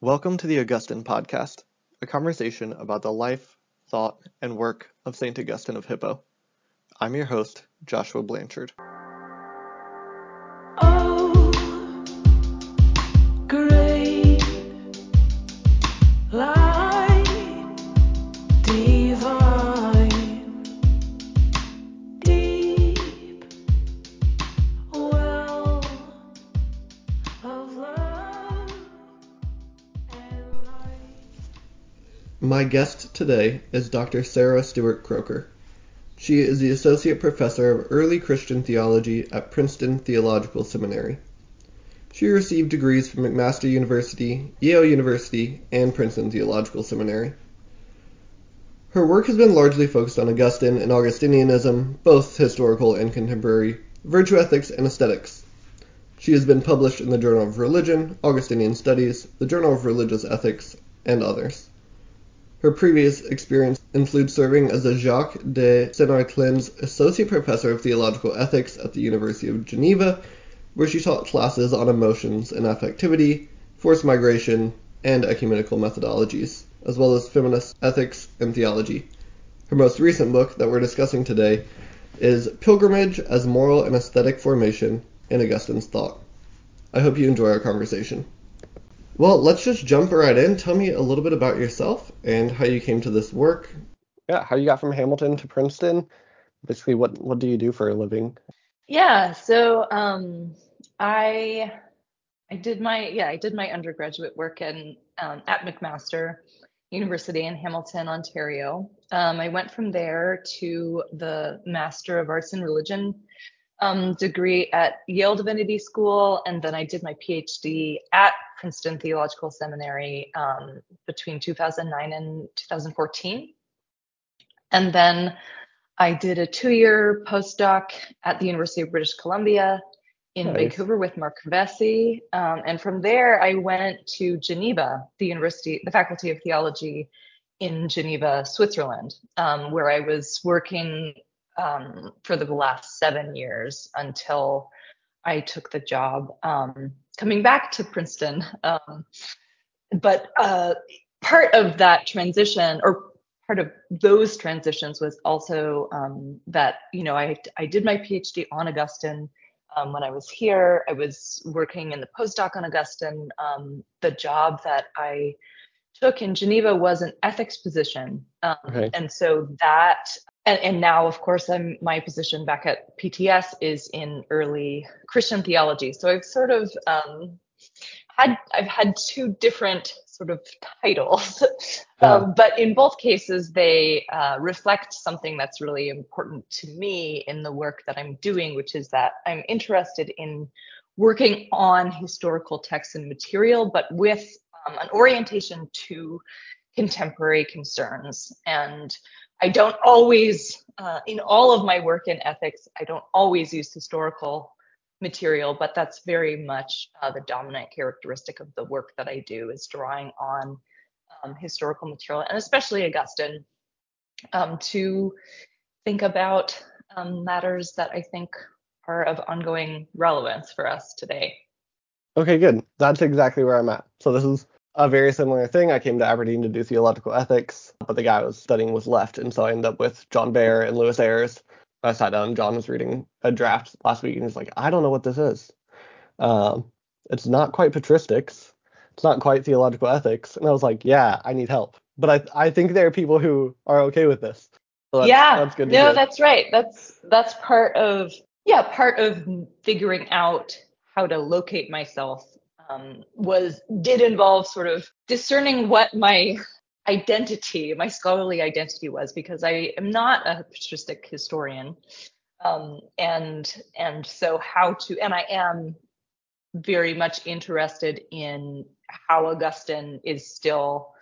Welcome to the Augustine Podcast, a conversation about the life, thought, and work of St. Augustine of Hippo. I'm your host, Joshua Blanchard. Guest today is Dr. Sarah Stewart Kroeker. She is the Associate Professor of Early Christian Theology at Princeton Theological Seminary. She received degrees from McMaster University, Yale University, and Princeton Theological Seminary. Her work has been largely focused on Augustine and Augustinianism, both historical and contemporary, virtue ethics, and aesthetics. She has been published in the Journal of Religion, Augustinian Studies, the Journal of Religious Ethics, and others. Her previous experience includes serving as a Jacques de Saint-Artlin's Associate Professor of Theological Ethics at the University of Geneva, where she taught classes on emotions and affectivity, forced migration, and ecumenical methodologies, as well as feminist ethics and theology. Her most recent book that we're discussing today is Pilgrimage as Moral and Aesthetic Formation in Augustine's Thought. I hope you enjoy our conversation. Well, let's just jump right in. Tell me a little bit about yourself and how you came to this work. Yeah, how you got from Hamilton to Princeton. Basically, what what do you do for a living? Yeah, so um, I I did my yeah I did my undergraduate work in um, at McMaster University in Hamilton, Ontario. Um, I went from there to the Master of Arts in Religion um, degree at Yale Divinity School, and then I did my PhD at Princeton Theological Seminary um, between 2009 and 2014. And then I did a two year postdoc at the University of British Columbia in Nice. Vancouver with Mark Vessey. Um, and from there, I went to Geneva, the University, the Faculty of Theology in Geneva, Switzerland, um, where I was working um, for the last seven years until I took the job um, coming back to Princeton. Um, but uh, part of that transition, or part of those transitions, was also um, that you know I I did my PhD on Augustine. Um, when I was here, I was working in the postdoc on Augustine. Um, the job that I took in Geneva was an ethics position, um, Okay. and so that and, and now of course i'm my position back at pts is in early christian theology. So i've sort of um, had i've had two different sort of titles. Yeah. um, but in both cases they uh, reflect something that's really important to me in the work that i'm doing which is that i'm interested in working on historical texts and material but with um, an orientation to contemporary concerns. And I don't always, uh, in all of my work in ethics, I don't always use historical material, but that's very much uh, the dominant characteristic of the work that I do is drawing on um, historical material and especially Augustine um, to think about um, matters that I think are of ongoing relevance for us today. Okay, good. That's exactly where I'm at. So this is a very similar thing. I came to Aberdeen to do theological ethics, but the guy I was studying was left, and so I ended up with John Behr and Lewis Ayres. I sat down. John was reading a draft last week, and he's like, "I don't know what this is. Um, it's not quite patristics. It's not quite theological ethics." And I was like, "Yeah, I need help." But I I think there are people who are okay with this. So that's, yeah, that's good. To no, hear. that's right. That's that's part of yeah, part of figuring out how to locate myself um, was did involve sort of discerning what my identity, my scholarly identity was, because I am not a patristic historian, um, and and so how to and I am very much interested in how Augustine is still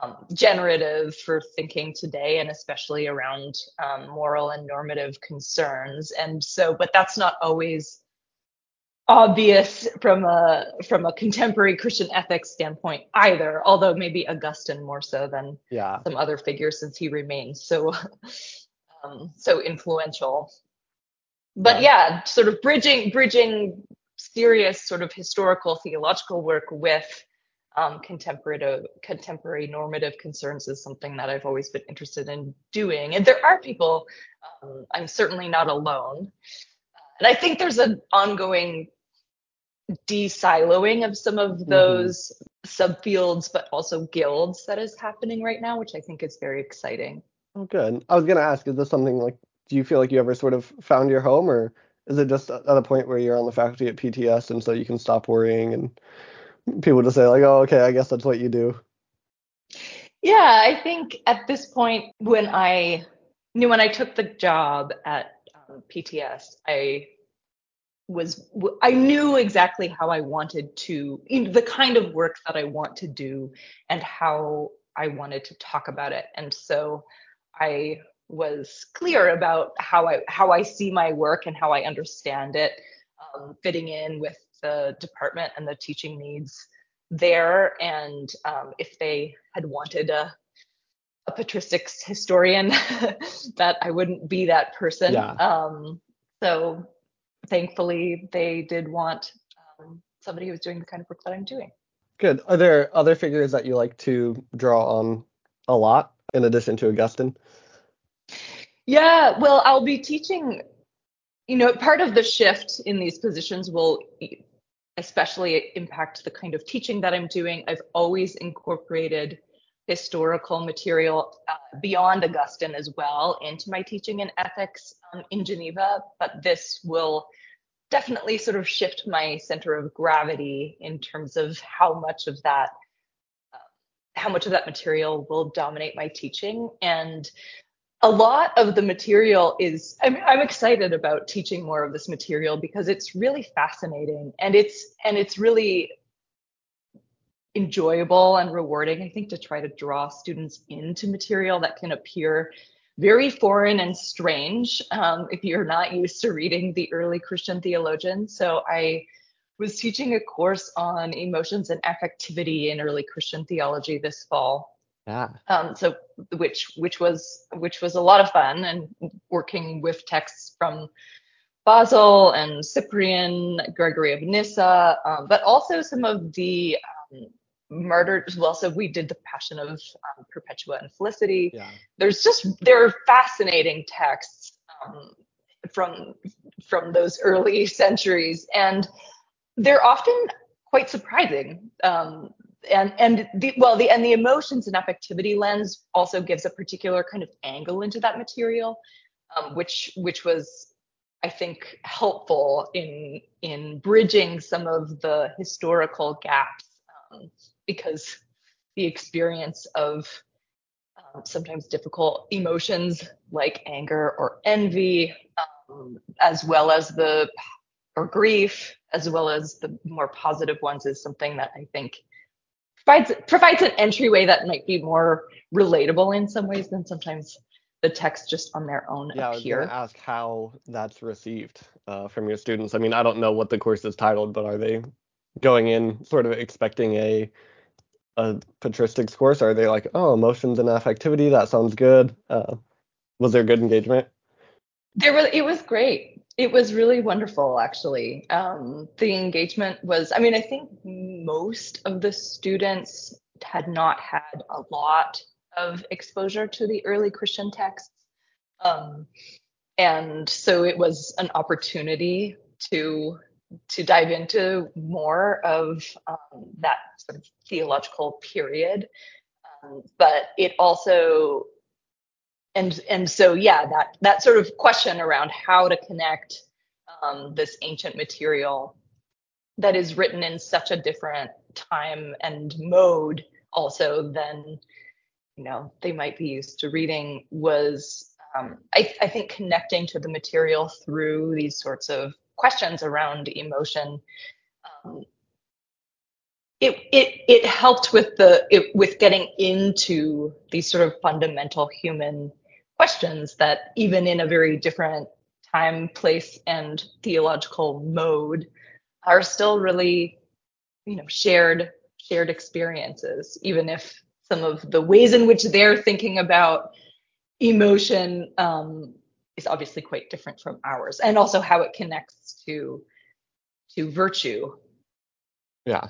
um, generative for thinking today and especially around um, moral and normative concerns. And so but that's not always obvious from a from a contemporary christian ethics standpoint either although maybe augustine more so than yeah. some other figures since he remains so um, so influential but yeah sort of bridging bridging serious sort of historical theological work with um, contemporary contemporary normative concerns is something that I've always been interested in doing. And there are people. Um, I'm certainly not alone. And I think there's an ongoing de-siloing of some of Mhm. those subfields, but also guilds that is happening right now, which I think is very exciting. Oh, good. I was gonna ask, is this something like, do you feel like you ever sort of found your home, or is it just at a point where you're on the faculty at PTS and so you can stop worrying and people just say like, oh, okay, I guess that's what you do. Yeah, I think at this point, when I knew when I took the job at um, PTS, I was I knew exactly how I wanted to the kind of work that I want to do and how I wanted to talk about it, and so I was clear about how I how I see my work and how I understand it, um, fitting in with the department and the teaching needs there. And um, if they had wanted a a patristics historian, that I wouldn't be that person. Yeah. Um, so thankfully, they did want um, somebody who was doing the kind of work that I'm doing. Good. Are there other figures that you like to draw on a lot in addition to Augustine? Yeah, well, I'll be teaching. You know, part of the shift in these positions will especially impact the kind of teaching that I'm doing. I've always incorporated historical material uh, beyond Augustine as well into my teaching in ethics um, in Geneva, but this will definitely sort of shift my center of gravity in terms of how much of that uh, how much of that material will dominate my teaching. And a lot of the material is I'm, I'm excited about teaching more of this material because it's really fascinating and it's and it's really enjoyable and rewarding i think to try to draw students into material that can appear very foreign and strange um, if you're not used to reading the early christian theologians so i was teaching a course on emotions and affectivity in early christian theology this fall Yeah. um, so which which was which was a lot of fun and working with texts from Basil and Cyprian, Gregory of Nyssa, um, but also some of the um, murdered. Well, so we did the Passion of um, Perpetua and Felicity. Yeah. There's just there are fascinating texts um, from from those early centuries, and they're often quite surprising. Um, and and the well the and the emotions and affectivity lens also gives a particular kind of angle into that material, um, which which was I think helpful in in bridging some of the historical gaps um, because the experience of um, sometimes difficult emotions like anger or envy, um, as well as the or grief, as well as the more positive ones, is something that I think provides provides an entryway that might be more relatable in some ways than sometimes the text just on their own Yeah, I was gonna ask how that's received uh, from your students. I mean, I don't know what the course is titled, but are they going in sort of expecting a a patristics course? Are they like, oh, emotions and affectivity, that sounds good? Uh, was there good engagement? There was it was great. It was really wonderful actually. Um, the engagement was I mean I think most of the students had not had a lot of exposure to the early Christian texts. Um, and so it was an opportunity to to dive into more of um, that sort of theological period. Um, but it also and and so yeah that that sort of question around how to connect um, this ancient material that is written in such a different time and mode also than you know they might be used to reading was um, I, I think connecting to the material through these sorts of questions around emotion um, it it it helped with the it, with getting into these sort of fundamental human questions that even in a very different time place and theological mode are still really you know shared shared experiences. Even if some of the ways in which they're thinking about emotion um, is obviously quite different from ours and also how it connects to to virtue Yeah.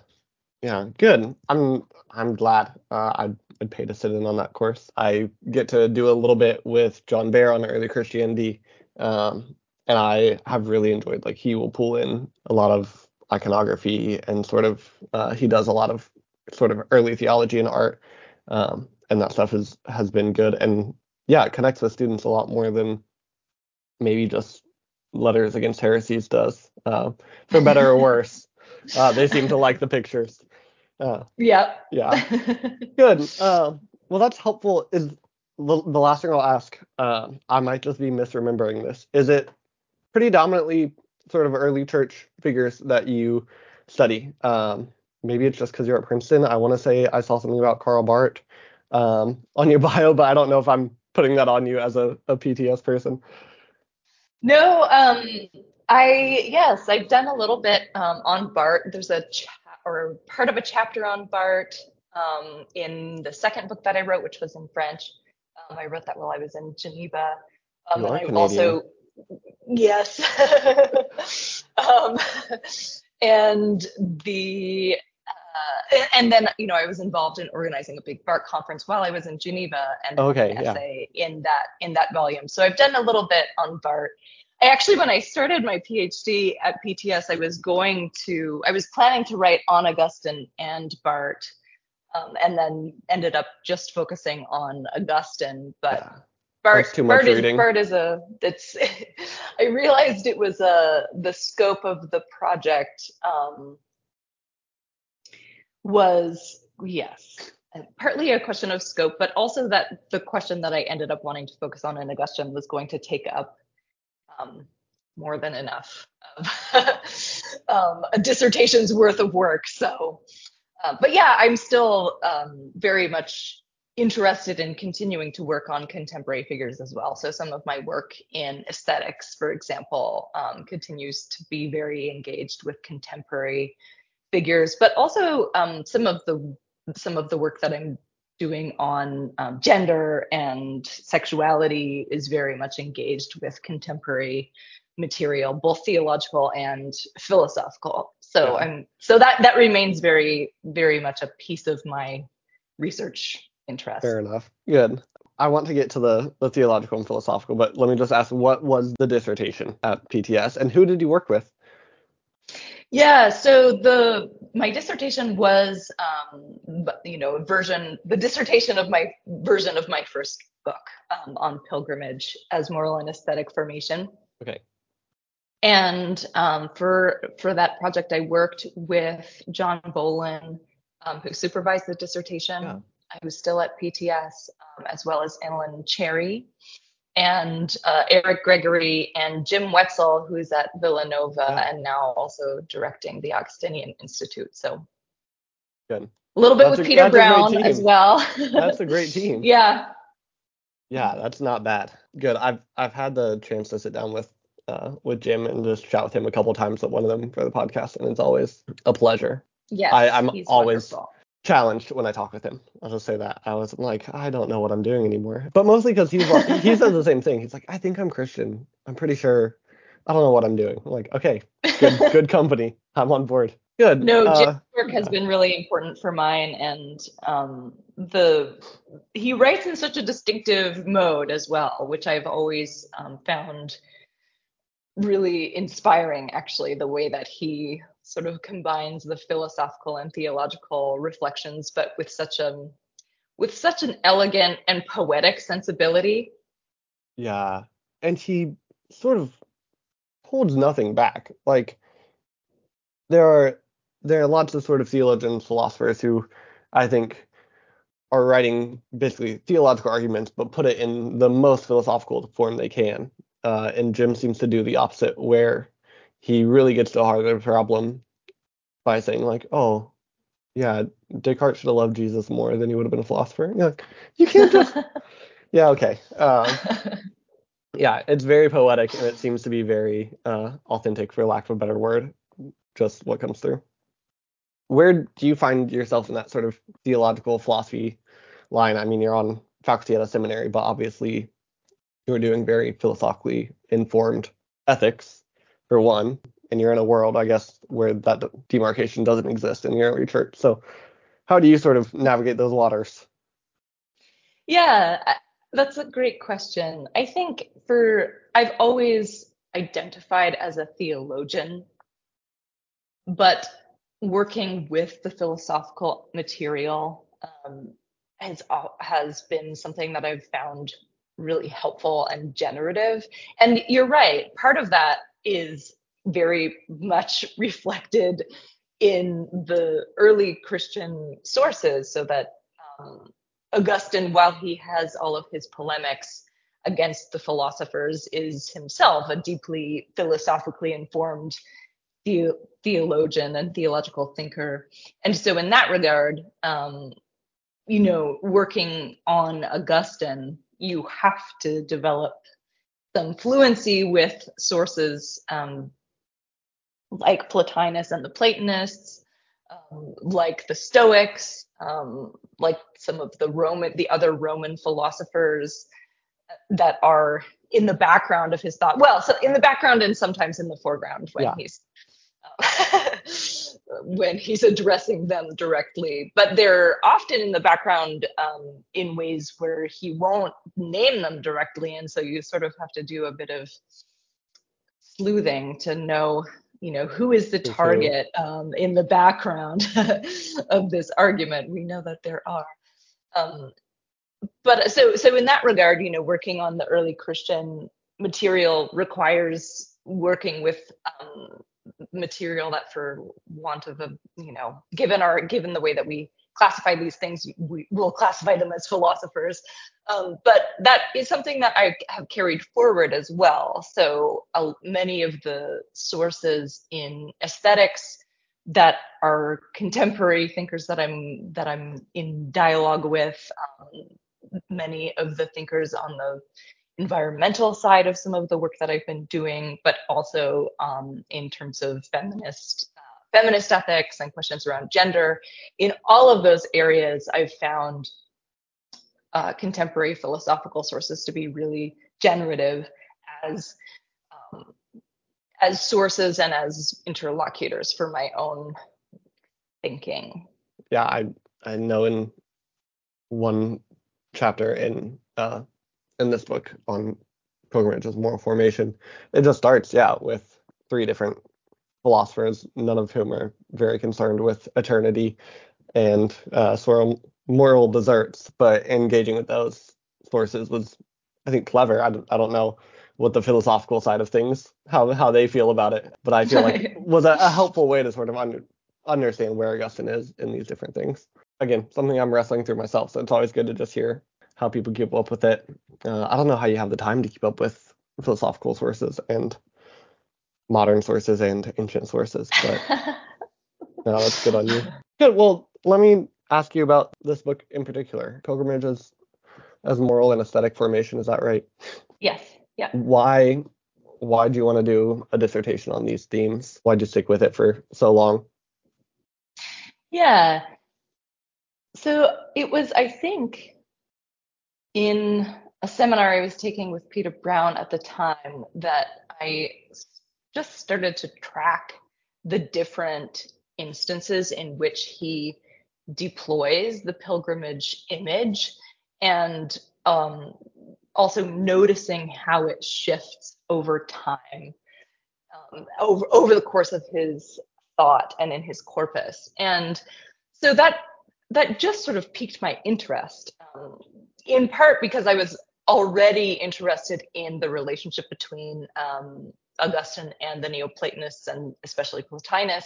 Yeah, good. I'm I'm glad uh, I'd, I'd pay to sit in on that course. I get to do a little bit with John Behr on early Christianity, um, and I have really enjoyed. Like he will pull in a lot of iconography and sort of uh, he does a lot of sort of early theology and art, um, and that stuff is has been good. And yeah, it connects with students a lot more than maybe just letters against heresies does, uh, for better or worse. Uh, they seem to like the pictures. Uh, Yep. yeah, good. Uh, well, that's helpful. Is the, the last thing I'll ask? Uh, I might just be misremembering this. Is it pretty dominantly sort of early church figures that you study? Um, maybe it's just because you're at Princeton. I want to say I saw something about Karl Barth um, on your bio, but I don't know if I'm putting that on you as a, a PTS person. No, um, I yes, I've done a little bit um, on Barth. There's a cha- or part of a chapter on Barth um, in the second book that I wrote, which was in French. Um, I wrote that while I was in Geneva. Um, You and I Canadian. also yes, um, and the uh, and then you know I was involved in organizing a big Barth conference while I was in Geneva and Okay, an yeah. essay in that in that volume. So I've done a little bit on Barth. I actually, when I started my PhD at PTS, I was going to, I was planning to write on Augustine and Barth, um, and then ended up just focusing on Augustine. But Yeah. Barth, That's too much Barth is. Barth is a. It's. I realized it was a the scope of the project um, was yes, partly a question of scope, but also that the question that I ended up wanting to focus on in Augustine was going to take up um, more than enough of um, a dissertation's worth of work. So, uh, but yeah, I'm still um, very much interested in continuing to work on contemporary figures as well. So some of my work in aesthetics, for example, um, continues to be very engaged with contemporary figures, but also um, some of the some of the work that I'm doing on um, gender and sexuality is very much engaged with contemporary material, both theological and philosophical. So Yeah. I'm so that that remains very very much a piece of my research interest. Fair enough. Good. I want to get to the, the theological and philosophical, but let me just ask what was the dissertation at PTS and who did you work with? Yeah, so the my dissertation was, um, you know, a version, the dissertation of my version of my first book um, on pilgrimage as moral and aesthetic formation. Okay. And um, for for that project, I worked with John Bowlin, um, who supervised the dissertation, Yeah. who's still at PTS, um, as well as Ellen Charry and uh, Eric Gregory and Jim Wetzel, who's at Villanova Yeah. and now also directing the Augustinian Institute. So Good. a little bit That's with a- Peter that's a great Brown as well. That's a great team. yeah. Yeah, that's not bad. Good. I've I've had the chance to sit down with uh with Jim and just chat with him a couple times at one of them for the podcast, and it's always a pleasure. Yes. I- I'm he's always- wonderful. Challenged when I talk with him. I'll just say that. I was like, I don't know what I'm doing anymore. But mostly because he's like, he says the same thing. He's like, I think I'm Christian. I'm pretty sure. I don't know what I'm doing. I'm like, okay, good good company. I'm on board. Good. No, Uh, Jim's work has yeah. been really important for mine, and um, the he writes in such a distinctive mode as well, which I've always um, found really inspiring. Actually, the way that he sort of combines the philosophical and theological reflections, but with such a with such an elegant and poetic sensibility. Yeah. And he sort of holds nothing back. Like there are there are lots of sort of theologians, philosophers who I think are writing basically theological arguments, but put it in the most philosophical form they can. Uh, and Jim seems to do the opposite, where he really gets to the heart of the problem by saying like, "Oh, yeah, Descartes should have loved Jesus more than he would have been a philosopher." You're like, you can't just, yeah, okay. Um, yeah, it's very poetic and it seems to be very uh, authentic, for lack of a better word. Just what comes through. Where do you find yourself in that sort of theological philosophy line? I mean, you're on faculty at a seminary, but obviously you're doing very philosophically informed ethics, for one. and you're in a world, I guess, where that demarcation doesn't exist in the early church. So, how do you sort of navigate those waters? Yeah, that's a great question. I think for I've always identified as a theologian, but working with the philosophical material um, has has been something that I've found really helpful and generative. And you're right, part of that is very much reflected in the early Christian sources, so that um, Augustine, while he has all of his polemics against the philosophers, is himself a deeply philosophically informed the- theologian and theological thinker. And so, in that regard, um, you know, working on Augustine, you have to develop some fluency with sources um, like Plotinus and the Platonists, um, like the Stoics, um, like some of the Roman, the other Roman philosophers that are in the background of his thought. Well, so in the background and sometimes in the foreground when Yeah. he's uh, when he's addressing them directly. But they're often in the background um, in ways where he won't name them directly, and so you sort of have to do a bit of sleuthing to know you know who is the target um, in the background of this argument. We know that there are. Um, but so so in that regard you know working on the early christian material requires working with um, material that for want of a you know given our given the way that we classify these things we will classify them as philosophers. Um, but that is something that i have carried forward as well. So uh, many of the sources in aesthetics that are contemporary thinkers that i'm that i'm in dialogue with um, many of the thinkers on the environmental side of some of the work that I've been doing, but also um, in terms of feminist uh, feminist ethics and questions around gender. In all of those areas, I've found uh, contemporary philosophical sources to be really generative as um, as sources and as interlocutors for my own thinking. Yeah, I I know in one chapter in uh in this book on pilgrimages, moral formation, it just starts, yeah, with three different philosophers, none of whom are very concerned with eternity and uh, sort of moral deserts, but engaging with those sources was, I think, clever. I don't, I don't know what the philosophical side of things, how how they feel about it, but I feel like it was a, a helpful way to sort of under, understand where Augustine is in these different things. Again, something I'm wrestling through myself, so it's always good to just hear how people keep up with it. Uh, I don't know how you have the time to keep up with philosophical sources and modern sources and ancient sources, but no, that's good on you. Good. Well, let me ask you about this book in particular, pilgrimages as moral and aesthetic formation. Is that right? yes. Yeah. Why? Why do you want to do a dissertation on these themes? Why'd you stick with it for so long? Yeah. So it was, I think, in a seminar I was taking with Peter Brown at the time that I just started to track the different instances in which he deploys the pilgrimage image and um, also noticing how it shifts over time um, over over the course of his thought and in his corpus. And so that that just sort of piqued my interest. Um, in part because i was already interested in the relationship between um, augustine and the neoplatonists and especially plotinus.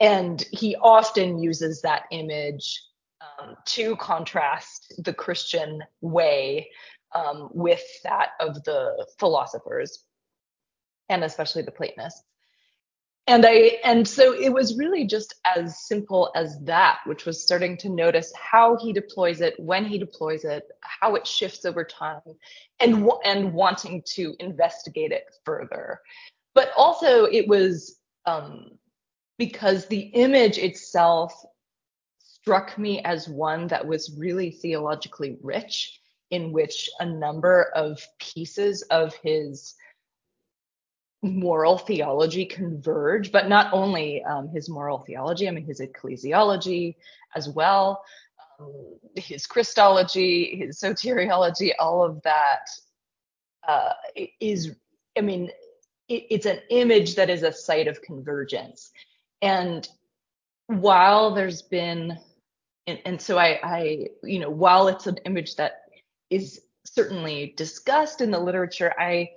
And he often uses that image um, to contrast the christian way um, with that of the philosophers and especially the platonists and i and so it was really just as simple as that which was starting to notice how he deploys it when he deploys it how it shifts over time and and wanting to investigate it further. But also it was um, because the image itself struck me as one that was really theologically rich in which a number of pieces of his moral theology converge, but not only um, his moral theology, I mean, his ecclesiology as well, um, his Christology, his soteriology, all of that uh, is, I mean, it, it's an image that is a site of convergence. And while there's been, and, and so I, I, you know, while it's an image that is certainly discussed in the literature, I,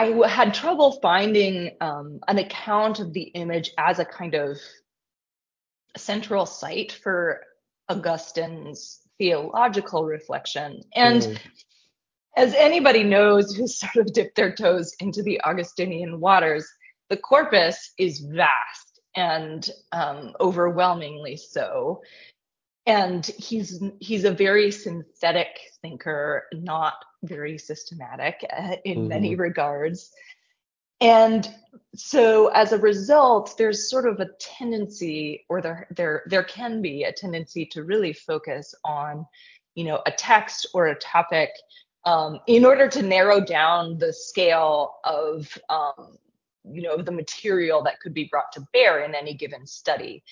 I had trouble finding um, an account of the image as a kind of central site for Augustine's theological reflection. And Mm. as anybody knows who's sort of dipped their toes into the Augustinian waters, the corpus is vast and um, overwhelmingly so. And he's he's a very synthetic thinker, not very systematic uh, in many regards. And so as a result, there's sort of a tendency, or there there there can be a tendency to really focus on, you know, a text or a topic um, in order to narrow down the scale of um, you know the material that could be brought to bear in any given study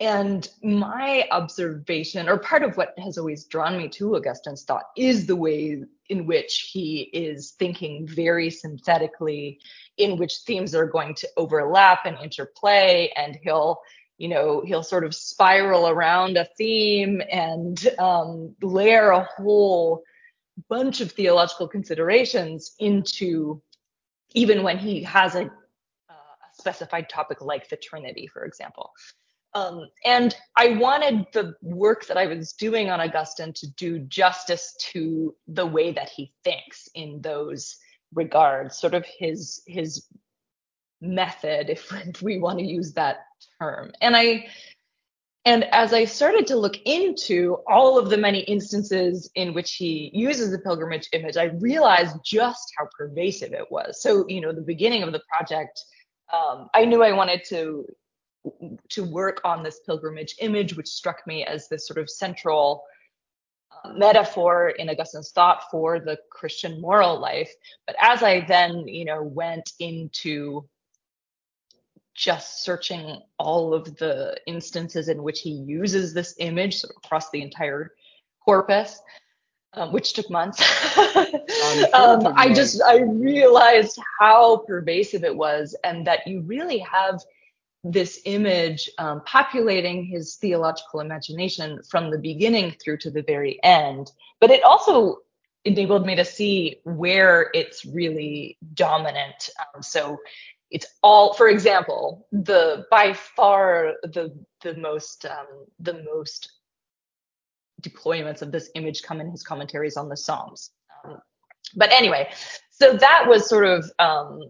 and my observation or part of what has always drawn me to augustine's thought is the way in which he is thinking very synthetically in which themes are going to overlap and interplay and he'll you know he'll sort of spiral around a theme and um, layer a whole bunch of theological considerations into even when he has a, uh, a specified topic like the Trinity, for example. Um, and I wanted the work that I was doing on Augustine to do justice to the way that he thinks in those regards, sort of his his method, if, we want to use that term. And I and as I started to look into all of the many instances in which he uses the pilgrimage image, I realized just how pervasive it was. So, you know, the beginning of the project, um, I knew I wanted to to work on this pilgrimage image, which struck me as this sort of central uh, metaphor in Augustine's thought for the Christian moral life. But as I then, you know, went into just searching all of the instances in which he uses this image sort of across the entire corpus, um, which took months. um, I just I realized how pervasive it was, and that you really have this image um, populating his theological imagination from the beginning through to the very end. But it also enabled me to see where it's really dominant. Um, so it's all for example the by far the the most um, the most deployments of this image come in his commentaries on the psalms um, but anyway so that was sort of um,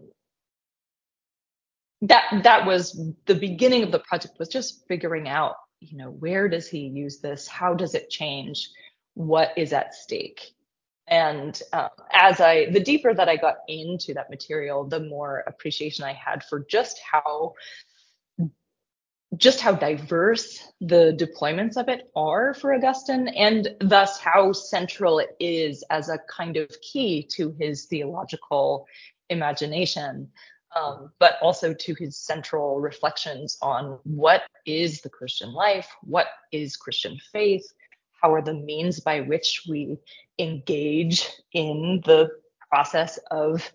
that that was the beginning of the project was just figuring out you know where does he use this? How does it change what is at stake? And um, as i the deeper that i got into that material the more appreciation i had for just how just how diverse the deployments of it are for augustine and thus how central it is as a kind of key to his theological imagination um, but also to his central reflections on what is the christian life what is christian faith how are the means by which we engage in the process of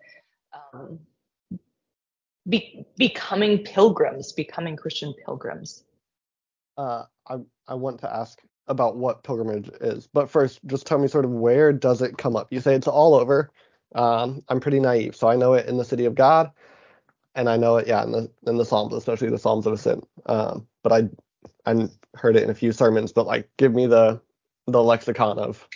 um, be, becoming pilgrims, becoming Christian pilgrims. Uh, I I want to ask about what pilgrimage is, but first, just tell me sort of where does it come up? You say it's all over. Um, I'm pretty naive, so I know it in the city of God, and I know it, yeah, in the in the Psalms, especially the Psalms of Ascent. Um, but I I heard it in a few sermons, but like, give me the the lexicon of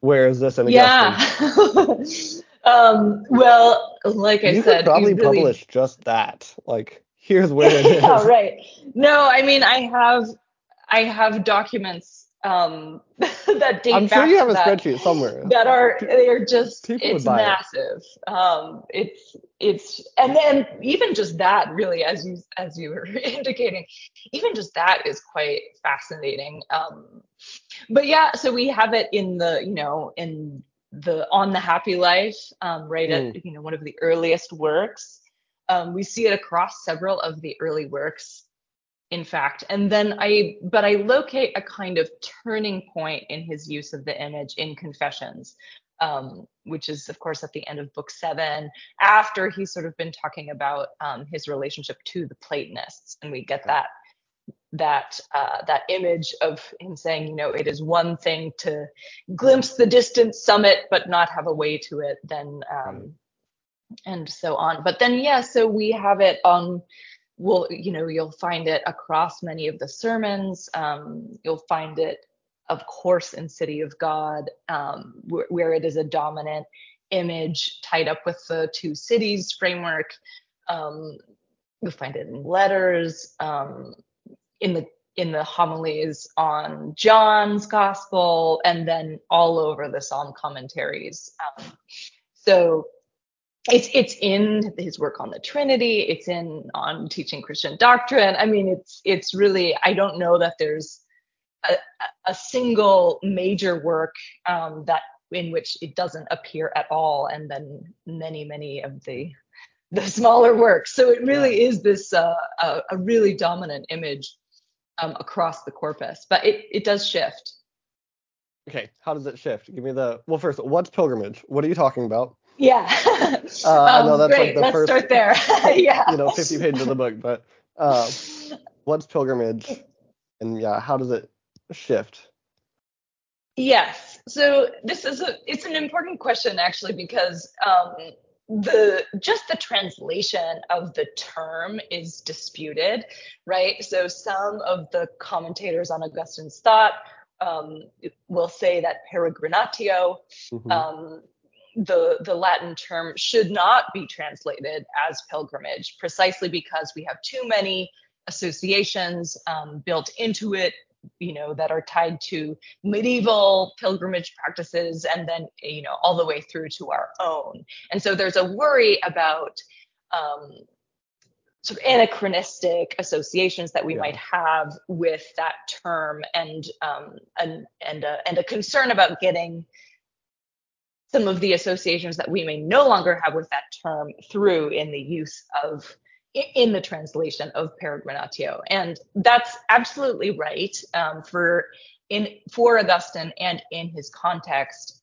where is this in Augustine? Yeah. um, well, like I you said, could probably you really- publish just that. Like, here's where it is. yeah, right. No, I mean, I have, I have documents um, that date I'm sure you have a that. spreadsheet somewhere. that are they're just People it's buy it. massive um it's it's and then even just that really as you as you were indicating even just that is quite fascinating um but yeah so we have it in the you know in the On the Happy Life, um, right at you know one of the earliest works. Um, we see it across several of the early works, in fact. And then I, but I locate a kind of turning point in his use of the image in Confessions, um, which is, of course, at the end of book seven, after he's sort of been talking about um, his relationship to the Platonists, and we get that that uh, that image of him saying, you know, it is one thing to glimpse the distant summit, but not have a way to it, then um, and so on. But then, yeah, so we have it on. Well, you know, you'll find it across many of the sermons. Um, you'll find it, of course, in City of God, um, where, where it is a dominant image tied up with the two cities framework. Um, you'll find it in letters, um, in the in the homilies on John's gospel, and then all over the psalm commentaries. Um, so it's it's in his work on the Trinity. It's in on teaching Christian doctrine. I mean, it's it's really I don't know that there's a, a single major work um, that in which it doesn't appear at all, and then many many of the the smaller works. So it really is this uh, a, a really dominant image um, across the corpus, but it it does shift. Okay, how does it shift? Give me the well. First, what's pilgrimage? What are you talking about? Yeah. Uh, I know Um, that's like great. the Let's first, start there. yeah. you know, 50 pages of the book, but uh, what's pilgrimage? And yeah, how does it shift? Yes. So this is a it's an important question actually because um, the just the translation of the term is disputed, right? So some of the commentators on Augustine's thought um, will say that peregrinatio, Mhm. um, the the Latin term, should not be translated as pilgrimage, precisely because we have too many associations um, built into it, you know, that are tied to medieval pilgrimage practices, and then you know all the way through to our own. And so there's a worry about um, sort of anachronistic associations that we Yeah. might have with that term, and um, and and a, and a concern about getting some of the associations that we may no longer have with that term through in the use of in the translation of peregrinatio and that's absolutely right um, for in for augustine and in his context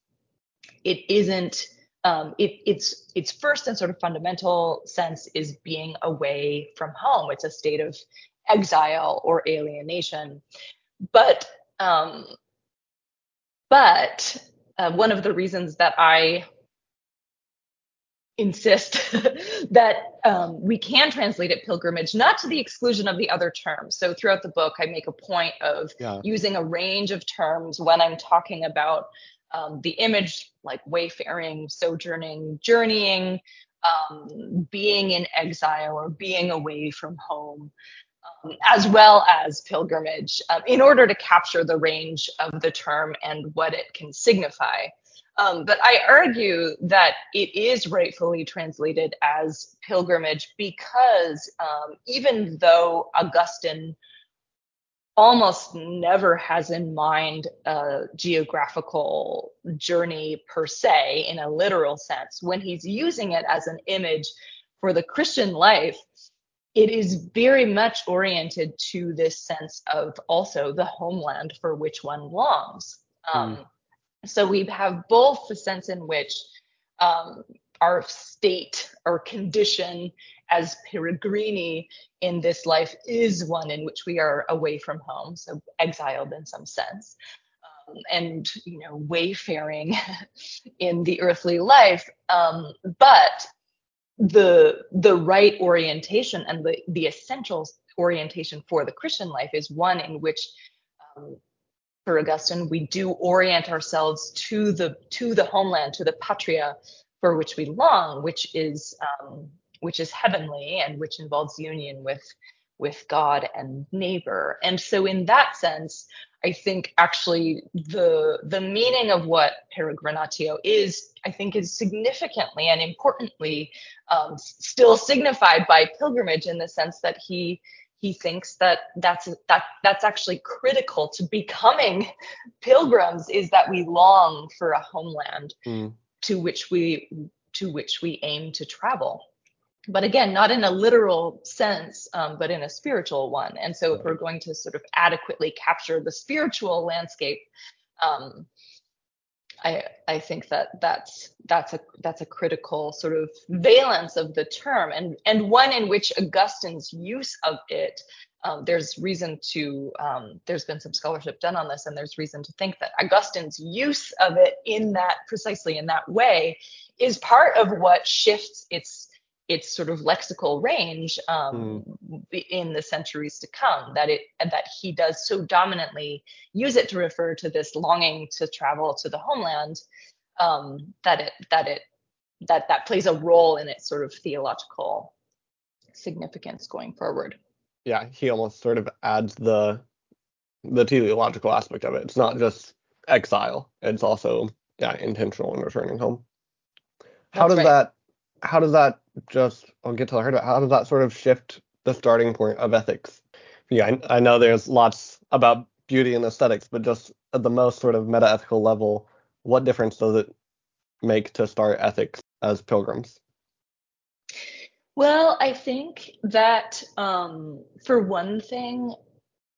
it isn't um, it, it's its first and sort of fundamental sense is being away from home. It's a state of exile or alienation. But um, but uh, one of the reasons that I insist that um, we can translate it pilgrimage, not to the exclusion of the other terms. So throughout the book, I make a point of Yeah. using a range of terms when I'm talking about um, the image, like wayfaring, sojourning, journeying, um, being in exile, or being away from home um, as well as pilgrimage, um, in order to capture the range of the term and what it can signify. Um, but I argue that it is rightfully translated as pilgrimage because um, even though Augustine almost never has in mind a geographical journey per se in a literal sense, when he's using it as an image for the Christian life, it is very much oriented to this sense of also the homeland for which one longs. Um, So we have both the sense in which um, our state or condition as peregrini in this life is one in which we are away from home, so exiled in some sense. Um, and you know wayfaring in the earthly life um, but the the right orientation and the the essential orientation for the Christian life is one in which, um, for Augustine, we do orient ourselves to the to the homeland, to the patria for which we long, which is um, which is heavenly and which involves union with with God and neighbor. And so, in that sense, I think actually the the meaning of what peregrinatio is, I think, is significantly and importantly um, still signified by pilgrimage in the sense that he he thinks that that's that that's actually critical to becoming pilgrims is that we long for a homeland Mm. to which we to which we aim to travel but again not in a literal sense um, but in a spiritual one. And so if we're going to sort of adequately capture the spiritual landscape um, I, I think that that's that's a that's a critical sort of valence of the term and and one in which Augustine's use of it um, there's reason to um, there's been some scholarship done on this and there's reason to think that Augustine's use of it in that precisely in that way is part of what shifts its its sort of lexical range um, in the centuries to come that it that he does so dominantly use it to refer to this longing to travel to the homeland um, that it that it that that plays a role in its sort of theological significance going forward Yeah, he almost sort of adds the the teleological aspect of it. It's not just exile; it's also yeah intentional in returning home. How That's does right. that? How does that just? I'll get to the heart of it. How does that sort of shift the starting point of ethics? Yeah, I, I know there's lots about beauty and aesthetics, but just at the most sort of meta-ethical level, what difference does it make to start ethics as pilgrims? Well, I think that um, for one thing,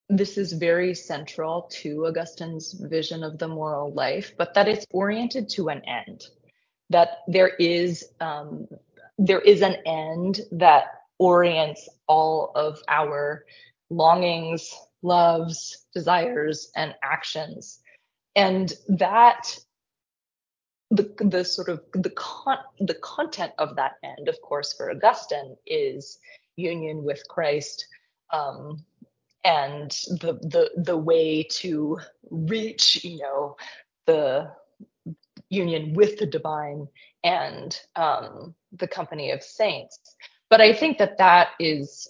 this is very central to Augustine's vision of the moral life, but that it's oriented to an end. That there is um, there is an end that orients all of our longings, loves, desires, and actions, and that the the sort of the con the content of that end, of course, for Augustine is union with Christ, um, and the the the way to reach, you know, the union with the divine and um, the company of saints. But I think that that is,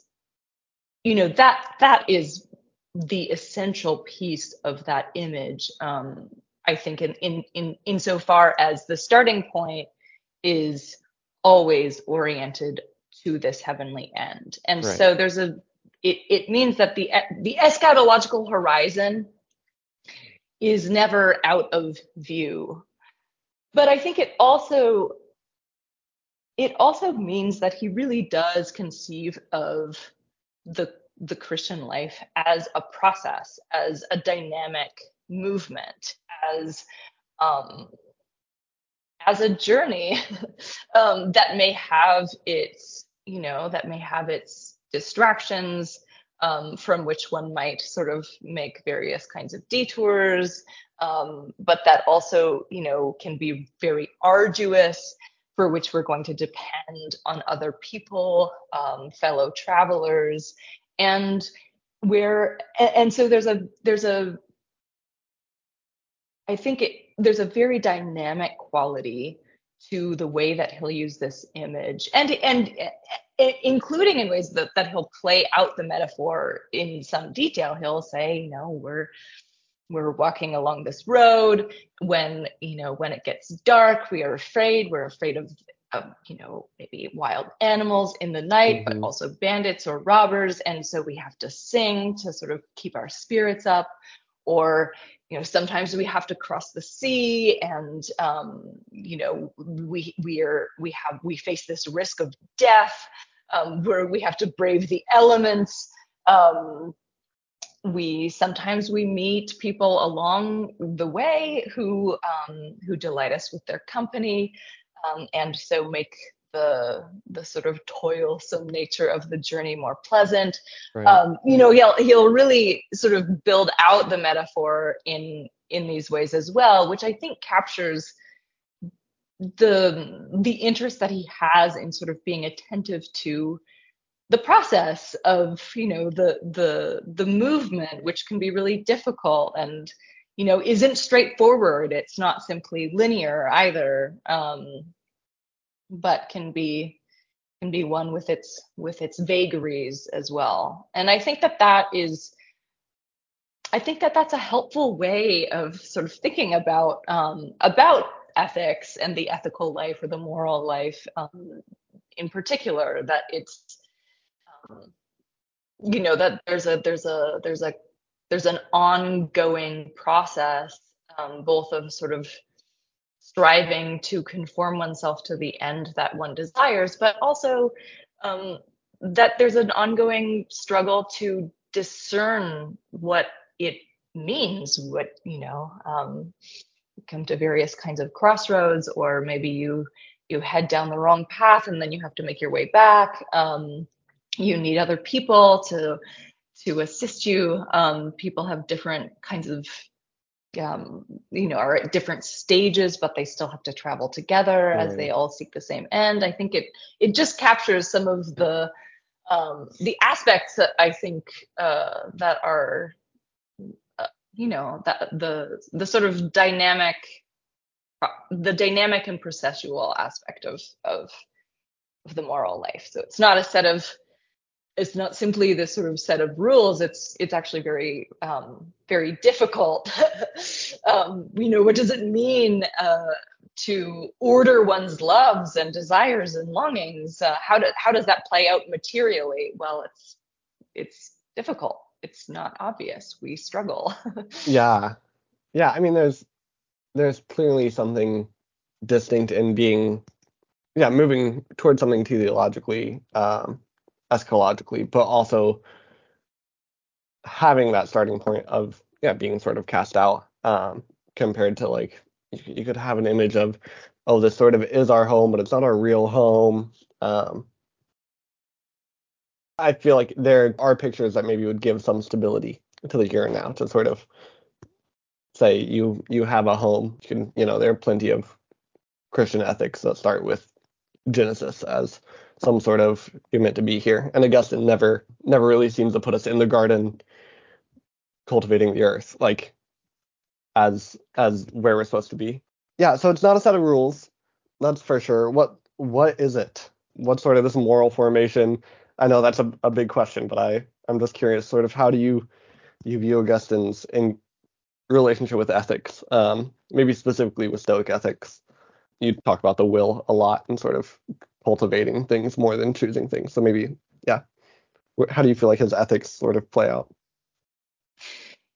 you know, that that is the essential piece of that image. Um, I think in in in insofar as the starting point is always oriented to this heavenly end, and Right. so there's a it, it means that the the eschatological horizon is never out of view. But I think it also it also means that he really does conceive of the the Christian life as a process, as a dynamic movement, as um, as a journey um, that may have its you know that may have its distractions um, from which one might sort of make various kinds of detours. Um, but that also you know can be very arduous for which we're going to depend on other people um, fellow travelers. And where and so there's a there's a I think it, there's a very dynamic quality to the way that he'll use this image, and and uh, including in ways that that he'll play out the metaphor in some detail. He'll say, you know, we're we're walking along this road when you know when it gets dark we are afraid we're afraid of, of you know maybe wild animals in the night but Mhm. also bandits or robbers and so we have to sing to sort of keep our spirits up or you know sometimes we have to cross the sea and um, you know we we are we have we face this risk of death um, where we have to brave the elements. Um, we sometimes we meet people along the way who um, who delight us with their company um, and so make the the sort of toilsome nature of the journey more pleasant. Right. um, you know he'll he'll really sort of build out the metaphor in in these ways as well which i think captures the the interest that he has in sort of being attentive to the process of you know the the the movement which can be really difficult and you know isn't straightforward. It's not simply linear either. Um but can be can be one with its with its vagaries as well. And i think that that is i think that that's a helpful way of sort of thinking about um about ethics and the ethical life or the moral life um in particular that it's um, you know that there's a there's a there's a there's an ongoing process um, both of sort of striving to conform oneself to the end that one desires but also um, that there's an ongoing struggle to discern what it means what you know um, come to various kinds of crossroads or maybe you you head down the wrong path and then you have to make your way back. Um, you need other people to to assist you. Um, people have different kinds of um, you know are at different stages but they still have to travel together as they all seek the same end. I think it it just captures some of the um, the aspects that i think uh, that are uh, you know that the the sort of dynamic the dynamic and processual aspect of of of the moral life. So it's not a set of it's not simply this sort of set of rules it's it's actually very um very difficult. Um you know what does it mean uh to order one's loves and desires and longings uh, how do, how does that play out materially? Well it's it's difficult. It's not obvious. We struggle. Yeah. Yeah, I mean there's there's clearly something distinct in being yeah, moving towards something teleologically, um, eschatologically, but also having that starting point of yeah, being sort of cast out, um, compared to like you, could have an image of oh, this sort of is our home, but it's not our real home. Um, I feel like there are pictures that maybe would give some stability to the and now to sort of say you you have a home. You can you know there are plenty of Christian ethics that start with Genesis as some sort of you're meant to be here. And Augustine never never really seems to put us in the garden cultivating the earth like as as where we're supposed to be. Yeah, so it's not a set of rules, that's for sure. What what is it? What sort of this moral formation? I know that's a, a big question, but I I'm just curious. Sort of how do you you view Augustine's in relationship with ethics? Um, maybe specifically with Stoic ethics. You talk about the will a lot and sort of cultivating things more than choosing things. So maybe yeah. How do you feel like his ethics sort of play out?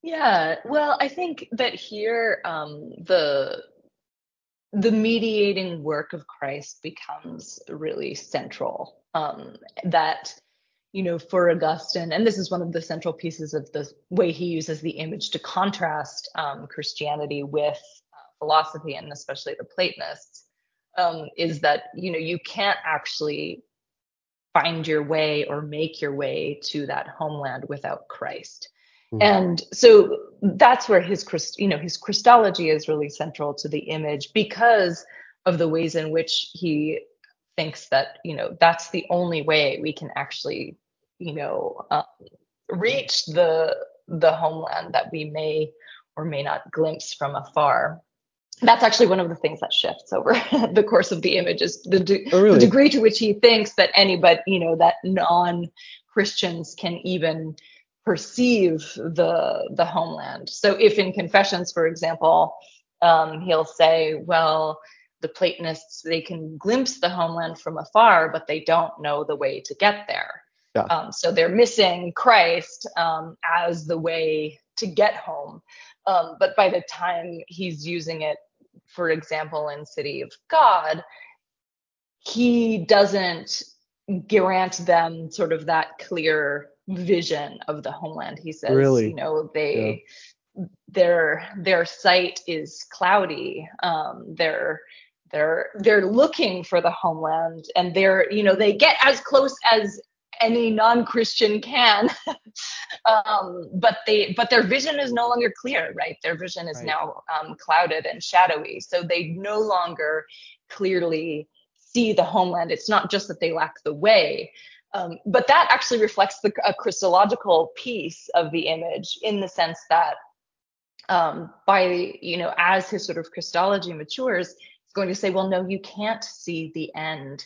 Yeah, well, I think that here um, the the mediating work of Christ becomes really central. Um, that you know, for Augustine, and this is one of the central pieces of the way he uses the image to contrast um, Christianity with uh, philosophy, and especially the Platonists, um, is that you know you can't actually find your way or make your way to that homeland without Christ. Hmm. And so that's where his Christ, you know, his Christology is really central to the image because of the ways in which he thinks that, you know, that's the only way we can actually, you know, um, reach the the homeland that we may or may not glimpse from afar. That's actually one of the things that shifts over the course of the image is the, de- Oh, really? the degree to which he thinks that anybody, you know, that non-Christians can even perceive the the homeland. So if in Confessions, for example, um, he'll say, well, the Platonists they can glimpse the homeland from afar, but they don't know the way to get there. Yeah. Um, so they're missing Christ um, as the way to get home. Um, but by the time he's using it, for example, in City of God, he doesn't grant them sort of that clear vision of the homeland. He says, Really? you know, they their their sight is cloudy. Um, they're they're they're looking for the homeland, and they're you know they get as close as any non-Christian can, um, but they but their vision is no longer clear, right? Their vision is Right. now um, clouded and shadowy, so they no longer clearly see the homeland. It's not just that they lack the way, um, but that actually reflects the a Christological piece of the image in the sense that um, by you know as his sort of Christology matures, it's going to say, well, no, you can't see the end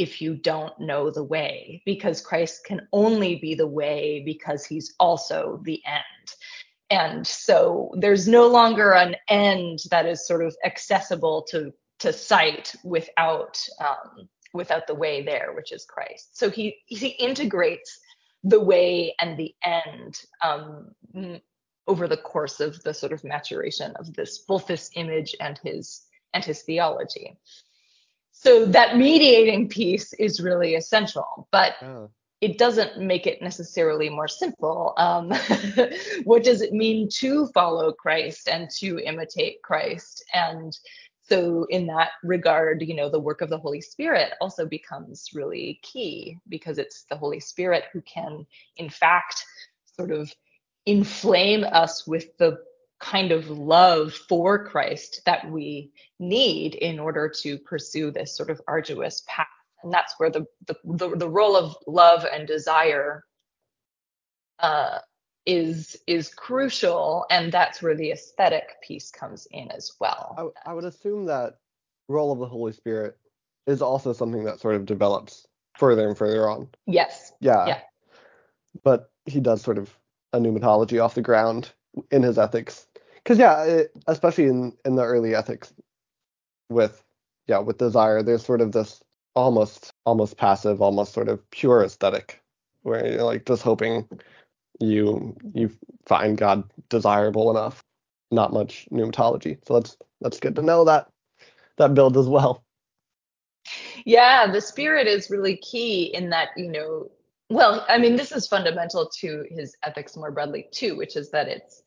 if you don't know the way, because Christ can only be the way because he's also the end. And so there's no longer an end that is sort of accessible to to sight without um, without the way there, which is Christ. So he he integrates the way and the end um, over the course of the sort of maturation of this both this image and his and his theology. So that mediating piece is really essential, but Yeah. it doesn't make it necessarily more simple. Um, what does it mean to follow Christ and to imitate Christ? And so, in that regard, you know, the work of the Holy Spirit also becomes really key because it's the Holy Spirit who can, in fact, sort of inflame us with the kind of love for Christ that we need in order to pursue this sort of arduous path and that's where the the, the, the role of love and desire uh, is is crucial and that's where the aesthetic piece comes in as well I would assume that role of the Holy Spirit is also something that sort of develops further and further on. yes Yeah. Yeah. But he does sort of a pneumatology off the ground in his ethics. Because yeah, it, especially in in the early ethics with yeah with desire, there's sort of this almost almost passive, almost sort of pure aesthetic where you're like just hoping you you find God desirable enough. Not much pneumatology. So that's that's good to know that that build as well. yeah the spirit is really key in that you know well i mean this is fundamental to his ethics more broadly too which is that it's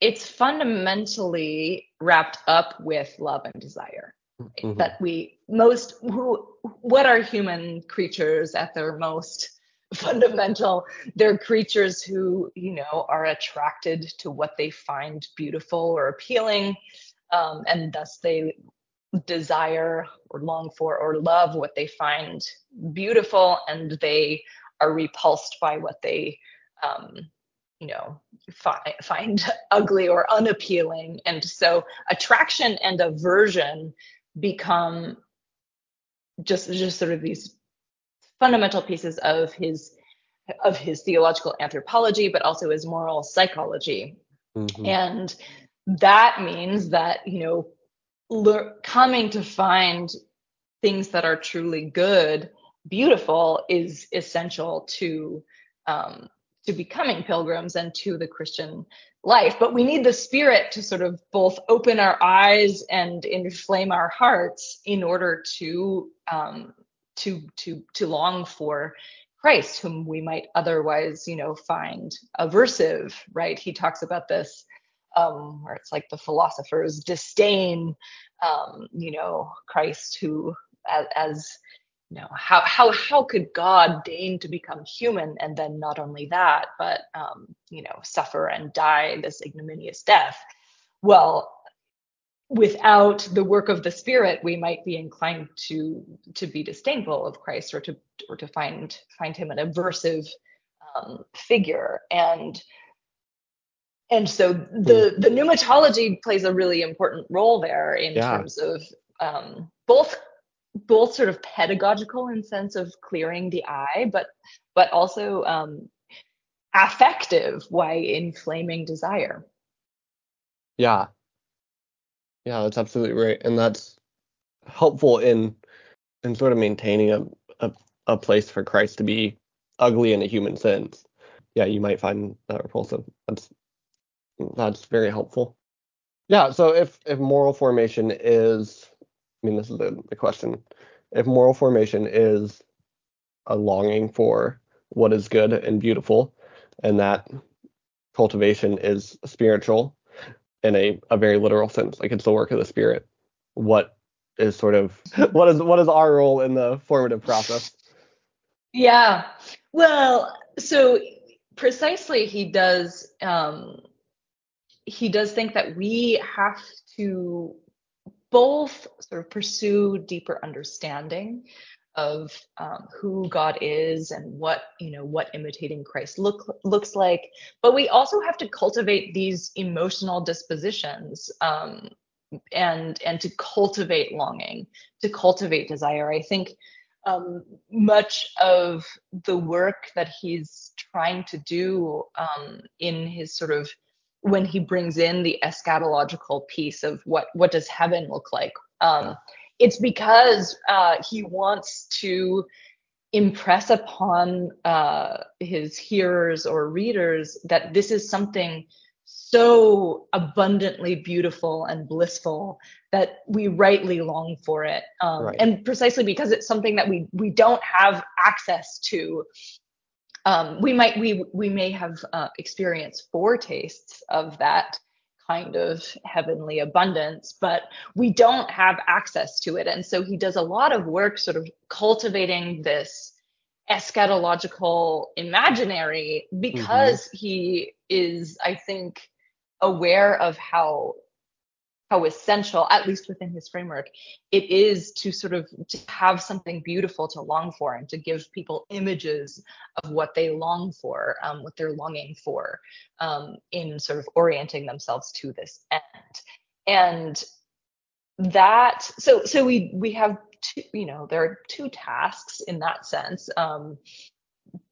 it's fundamentally wrapped up with love and desire Mhm. that we most who what are human creatures at their most fundamental they're creatures who you know are attracted to what they find beautiful or appealing um, and thus they desire or long for or love what they find beautiful and they are repulsed by what they um, you know fi- find ugly or unappealing and so attraction and aversion become just just sort of these fundamental pieces of his of his theological anthropology but also his moral psychology Mhm. and that means that you know lear- coming to find things that are truly good beautiful is essential to um, to becoming pilgrims and to the christian life but we need the spirit to sort of both open our eyes and inflame our hearts in order to um, to to to long for christ whom we might otherwise you know find aversive right? He talks about this um, where it's like the philosophers disdain, um, you know, Christ, who as, as you know, how how how could God deign to become human and then not only that, but um, you know, suffer and die this ignominious death? Well, without the work of the Spirit, we might be inclined to to be disdainful of Christ or to or to find find him an aversive um, figure and and so the the pneumatology plays a really important role there in Yeah. terms of um, both both sort of pedagogical in sense of clearing the eye but but also um, affective why inflaming desire Yeah. Yeah, that's absolutely right. And that's helpful in in sort of maintaining a, a, a place for Christ to be ugly in a human sense. Yeah, you might find that repulsive. That's that's very helpful. Yeah, so if if moral formation is mean this is the, the question. If moral formation is a longing for what is good and beautiful, and that cultivation is spiritual in a, a very literal sense, like it's the work of the spirit. What is sort of what is what is our role in the formative process? yeah well so precisely he does um, he does think that we have to both sort of pursue deeper understanding of um, who God is and what you know what imitating Christ look looks like, but we also have to cultivate these emotional dispositions um, and and to cultivate longing, to cultivate desire. I think um, much of the work that he's trying to do um, in his sort of when he brings in the eschatological piece of what what does heaven look like? Um, it's because uh, he wants to impress upon uh, his hearers or readers that this is something so abundantly beautiful and blissful that we rightly long for it. Um, Right. and precisely because it's something that we we don't have access to um, we might we we may have uh, experienced foretastes of that kind of heavenly abundance but we don't have access to it. And so he does a lot of work sort of cultivating this eschatological imaginary because he is i think aware of how how essential at least within his framework it is to sort of to have something beautiful to long for and to give people images of what they long for um, what they're longing for um, in sort of orienting themselves to this end. And that so so we we have two you know there are two tasks in that sense um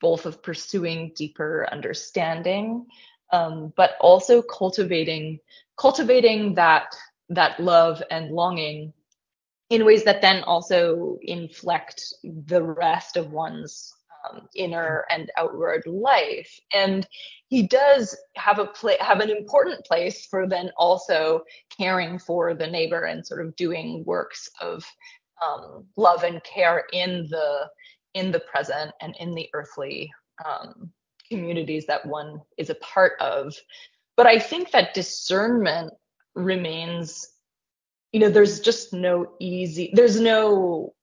both of pursuing deeper understanding um but also cultivating cultivating that that love and longing in ways that then also inflect the rest of one's um, inner and outward life. And he does have a have an important place for then also caring for the neighbor and sort of doing works of um, love and care in the in the present and in the earthly um, communities that one is a part of but i think that discernment remains you know there's just no easy there's no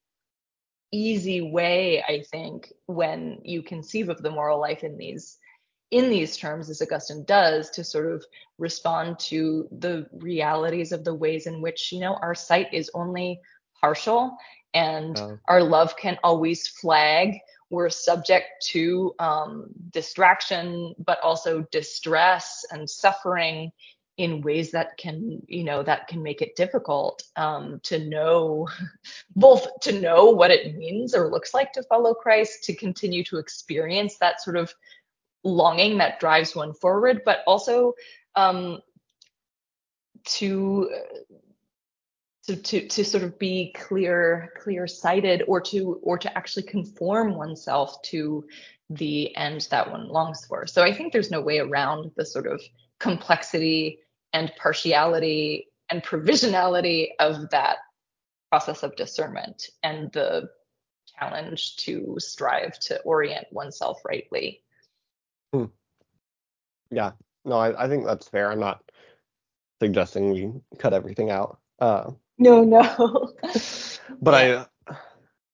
easy way i think when you conceive of the moral life in these in these terms as augustine does to sort of respond to the realities of the ways in which you know our sight is only partial and Yeah. our love can always flag we're subject to um, distraction but also distress and suffering in ways that can you know that can make it difficult um, to know both to know what it means or looks like to follow christ to continue to experience that sort of longing that drives one forward but also um, to to, to to sort of be clear clear sighted or to or to actually conform oneself to the end that one longs for so i think there's no way around the sort of complexity and partiality and provisionality of that process of discernment and the challenge to strive to orient oneself rightly Yeah. No, I, I think that's fair. I'm not suggesting we cut everything out. Uh, no no but I,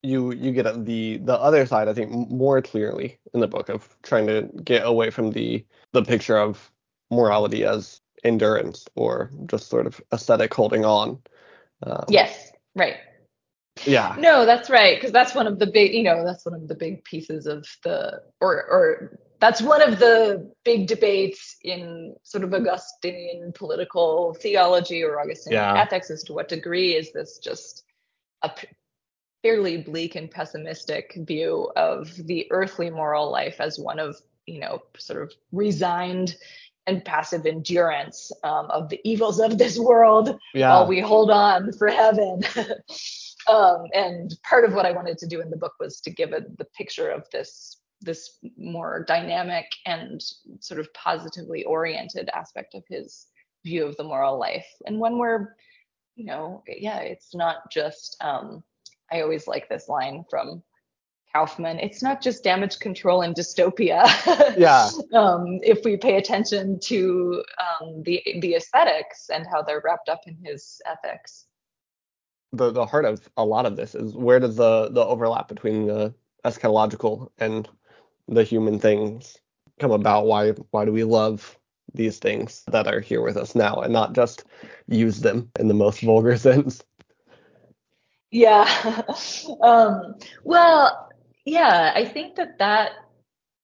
you you get the the other side. I think more clearly in the book of trying to get away from the the picture of morality as endurance or just sort of aesthetic holding on. Um, yes right Yeah. No, that's right, because that's one of the big, you know, that's one of the big pieces of the, or or that's one of the big debates in sort of Augustinian political theology or Augustinian Yeah. ethics as to what degree is this just a fairly bleak and pessimistic view of the earthly moral life as one of, you know, sort of resigned and passive endurance um, of the evils of this world Yeah. while we hold on for heaven. um, and part of what I wanted to do in the book was to give it the picture of this this more dynamic and sort of positively oriented aspect of his view of the moral life, and one where, you know, yeah, it's not just. Um, I always like this line from Kaufman. It's not just damage control and dystopia. Yeah. um, if we pay attention to um, the the aesthetics and how they're wrapped up in his ethics. the the heart of a lot of this is where does the the overlap between the eschatological and the human things come about? Why why do we love these things that are here with us now and not just use them in the most vulgar sense? Yeah. um, well, yeah, I think that that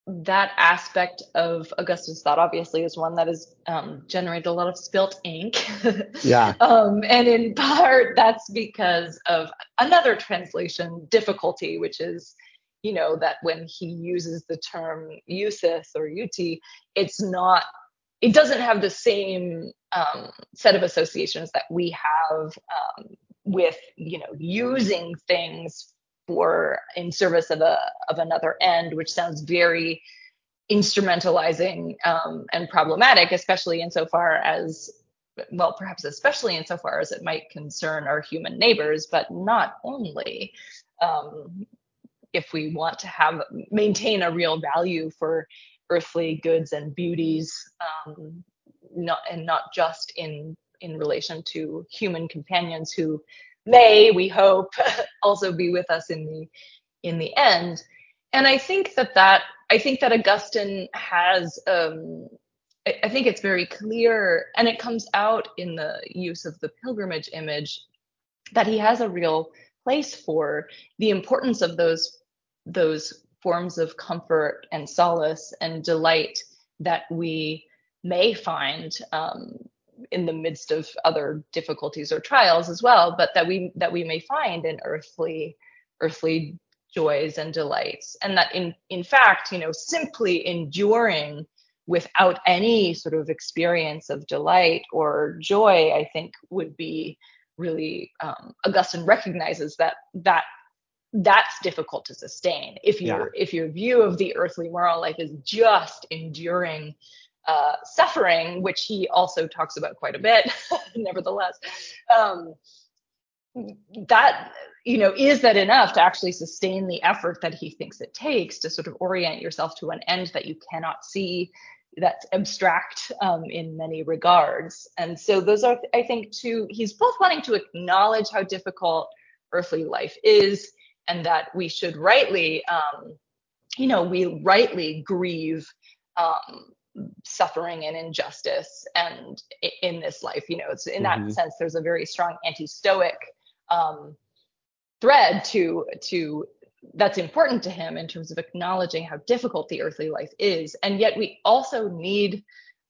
that aspect of Augustine's thought obviously is one that has um, generated a lot of spilt ink. Yeah. um, and in part that's because of another translation difficulty, which is, you know, that when he uses the term usus or uti, it's not, it doesn't have the same um, set of associations that we have um, with, you know, using things for in service of a of another end, which sounds very instrumentalizing um, and problematic, especially insofar as well, perhaps especially insofar as it might concern our human neighbors, but not only. Um, if we want to have maintain a real value for earthly goods and beauties, um, not and not just in in relation to human companions who may, we hope, also be with us in the in the end. And I think that that I think that Augustine has. Um, I, I think it's very clear, and it comes out in the use of the pilgrimage image, that he has a real place for the importance of those those forms of comfort and solace and delight that we may find um, in the midst of other difficulties or trials as well, but that we that we may find in earthly earthly joys and delights, and that in in fact, you know, simply enduring without any sort of experience of delight or joy, I think would be really um, Augustine recognizes that that that's difficult to sustain if your yeah. if your view of the earthly moral life is just enduring uh, suffering, which he also talks about quite a bit, nevertheless. Um, that you know is that enough to actually sustain the effort that he thinks it takes to sort of orient yourself to an end that you cannot see that's abstract um, in many regards and so those are i think two he's both wanting to acknowledge how difficult earthly life is and that we should rightly um, you know we rightly grieve um, suffering and injustice and in this life you know it's in mm-hmm. that sense there's a very strong anti-stoic um, thread to to that's important to him in terms of acknowledging how difficult the earthly life is and yet we also need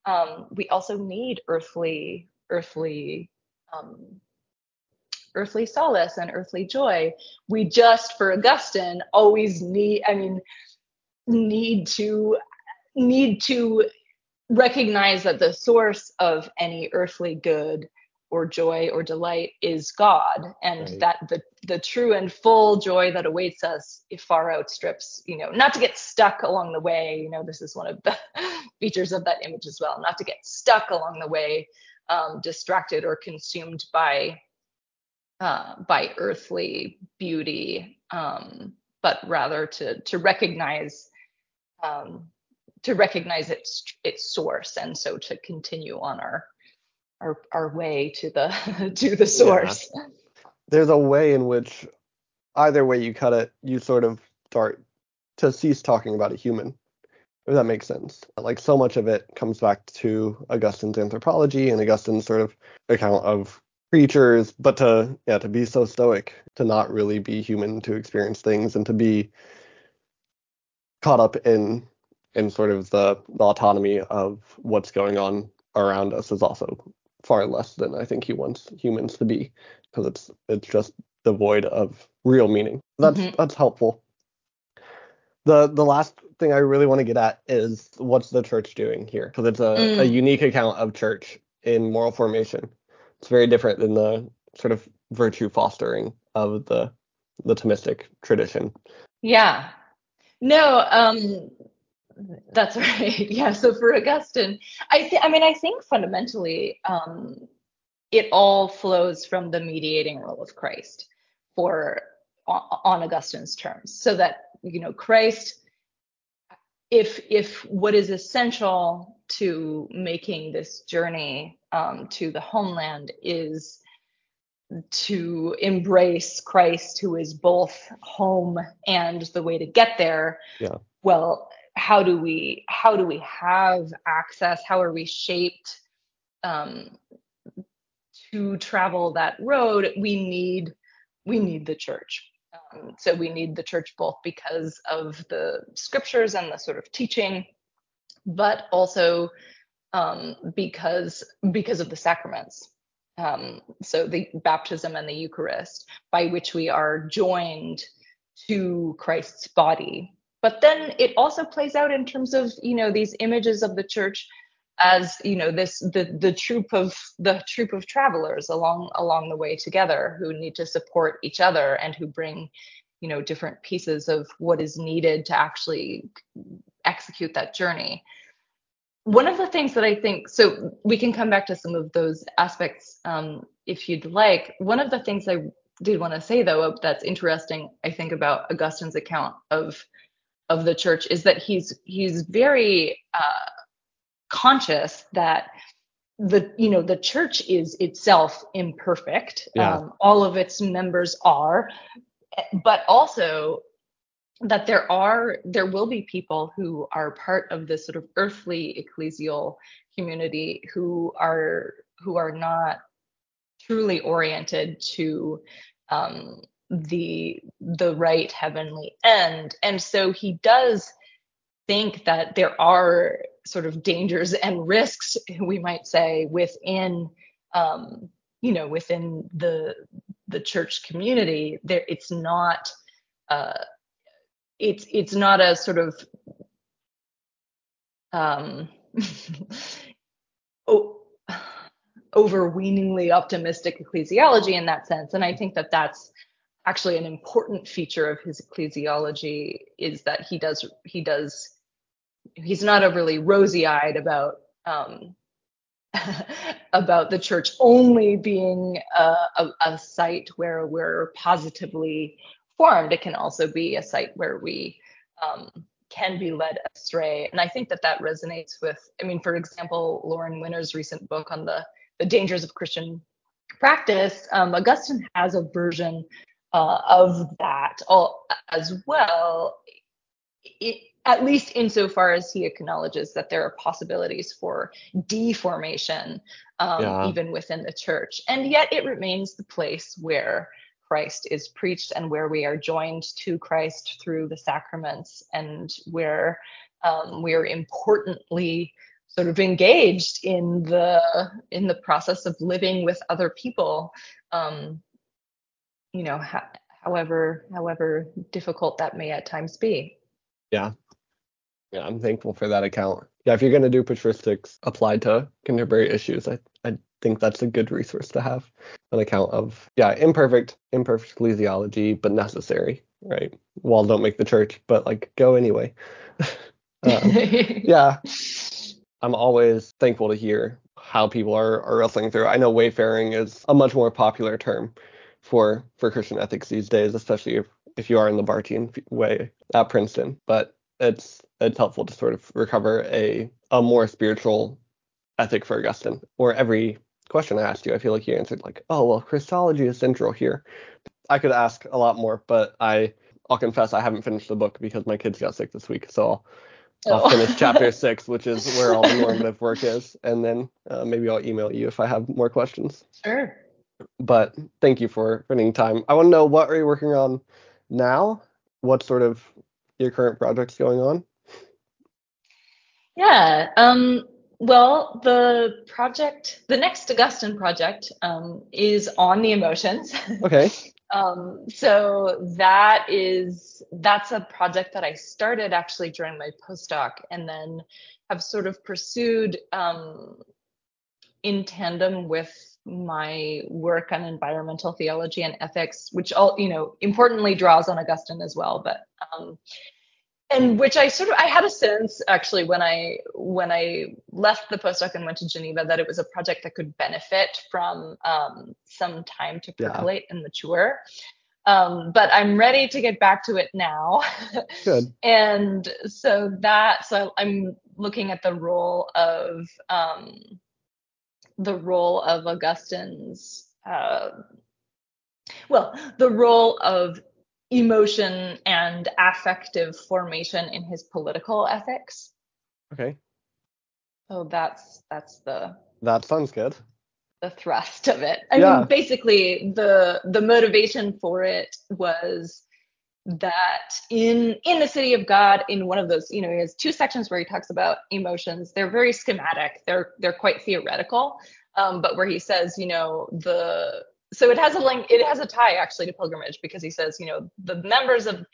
um, we also need earthly earthly um, earthly solace and earthly joy we just for augustine always need i mean need to need to recognize that the source of any earthly good or joy or delight is God, and right. that the the true and full joy that awaits us far outstrips, you know, not to get stuck along the way. You know, this is one of the features of that image as well, not to get stuck along the way, um, distracted or consumed by uh, by earthly beauty, um, but rather to to recognize um, to recognize its its source and so to continue on our our our way to the to the source yeah. there's a way in which either way you cut it you sort of start to cease talking about a human if that makes sense like so much of it comes back to augustine's anthropology and augustine's sort of account of creatures but to yeah to be so stoic to not really be human to experience things and to be caught up in in sort of the, the autonomy of what's going on around us is also far less than I think he wants humans to be because it's it's just devoid of real meaning. That's mm-hmm. that's helpful. The the last thing I really want to get at is what's the church doing here because it's a, mm. a unique account of church in moral formation. It's very different than the sort of virtue fostering of the the Thomistic tradition. Yeah. No, um that's right. Yeah. So for Augustine, I th- I mean, I think fundamentally, um, it all flows from the mediating role of Christ for on Augustine's terms, so that you know Christ, if if what is essential to making this journey um, to the homeland is to embrace Christ, who is both home and the way to get there. Yeah. Well, how do we how do we have access how are we shaped um, to travel that road we need we need the church um, so we need the church both because of the scriptures and the sort of teaching but also um, because because of the sacraments. Um, so the baptism and the eucharist by which we are joined to christ's body. But then it also plays out in terms of you know these images of the church as you know this the the troop of the troop of travelers along along the way together who need to support each other and who bring you know different pieces of what is needed to actually execute that journey. One of the things that i think so we can come back to some of those aspects um, if you'd like. One of the things i did want to say though that's interesting i think about augustine's account of of the church is that he's he's very uh, conscious that the you know the church is itself imperfect. Yeah. um, all of its members are but also that there are there will be people who are part of this sort of earthly ecclesial community who are who are not truly oriented to um, the the right heavenly end. And so he does think that there are sort of dangers and risks we might say within um, you know within the the church community there it's not uh, it's it's not a sort of um, o- overweeningly optimistic ecclesiology in that sense. And i think that that's actually an important feature of his ecclesiology is that he does he does he's not overly rosy-eyed about um, about the church only being a, a, a site where we're positively formed. It can also be a site where we um, can be led astray. And I think that that resonates with, I mean, for example, Lauren Winner's recent book on the, the dangers of Christian practice, um, Augustine has a version uh, of that all, as well. It, at least insofar as he acknowledges that there are possibilities for deformation um, Yeah. even within the church. And yet it remains the place where Christ is preached and where we are joined to Christ through the sacraments and where um, we are importantly sort of engaged in the in the process of living with other people um, you know ho- however however difficult that may at times be Yeah, I'm thankful for that account. Yeah, if you're gonna do patristics applied to contemporary issues, I I think that's a good resource to have. An account of yeah, imperfect, imperfect ecclesiology, but necessary, right? Wall don't make the church, but like go anyway. um, yeah, I'm always thankful to hear how people are, are wrestling through. I know wayfaring is a much more popular term for for Christian ethics these days, especially if if you are in the Barthian way at Princeton. But it's it's helpful to sort of recover a a more spiritual ethic for Augustine. Or every question I asked you, I feel like you answered like, oh well, Christology is central here. I could ask a lot more, but I I'll confess I haven't finished the book because my kids got sick this week, so I'll I'll Oh. finish chapter six, which is where all the normative work is, and then uh, maybe I'll email you if I have more questions. sure But thank you for spending time. I want to know what are you working on now? What sort of your current projects going on? Yeah. Um, well, the project, the next Augustine project, um, is on the emotions. Okay. um, so that is that's a project that I started actually during my postdoc, and then have sort of pursued um, in tandem with my work on environmental theology and ethics, which all you know importantly draws on Augustine as well, but um, and which I sort of I had a sense actually when I when I left the postdoc and went to Geneva that it was a project that could benefit from um, some time to Yeah. percolate and mature. Um, but I'm ready to get back to it now. Good. and so that so I'm looking at the role of um, the role of Augustine's uh, well the role of emotion and affective formation in his political ethics Okay. so that's that's the That sounds good. the thrust of it. I Yeah. mean, basically, the the motivation for it was that in in the city of God, in one of those, you know, he has two sections where he talks about emotions. They're very schematic. They're they're quite theoretical, um, but where he says, you know, the so it has a link. It has a tie actually to pilgrimage because he says, you know, the members of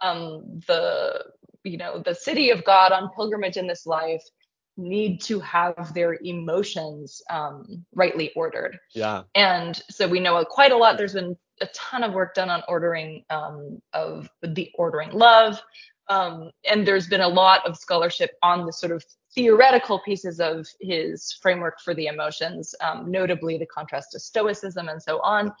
um, the you know the city of God on pilgrimage in this life need to have their emotions um, rightly ordered Yeah. and so we know quite a lot there's been a ton of work done on ordering um, of the ordering love. Um, and there's been a lot of scholarship on the sort of theoretical pieces of his framework for the emotions, um, notably the contrast to Stoicism and so on.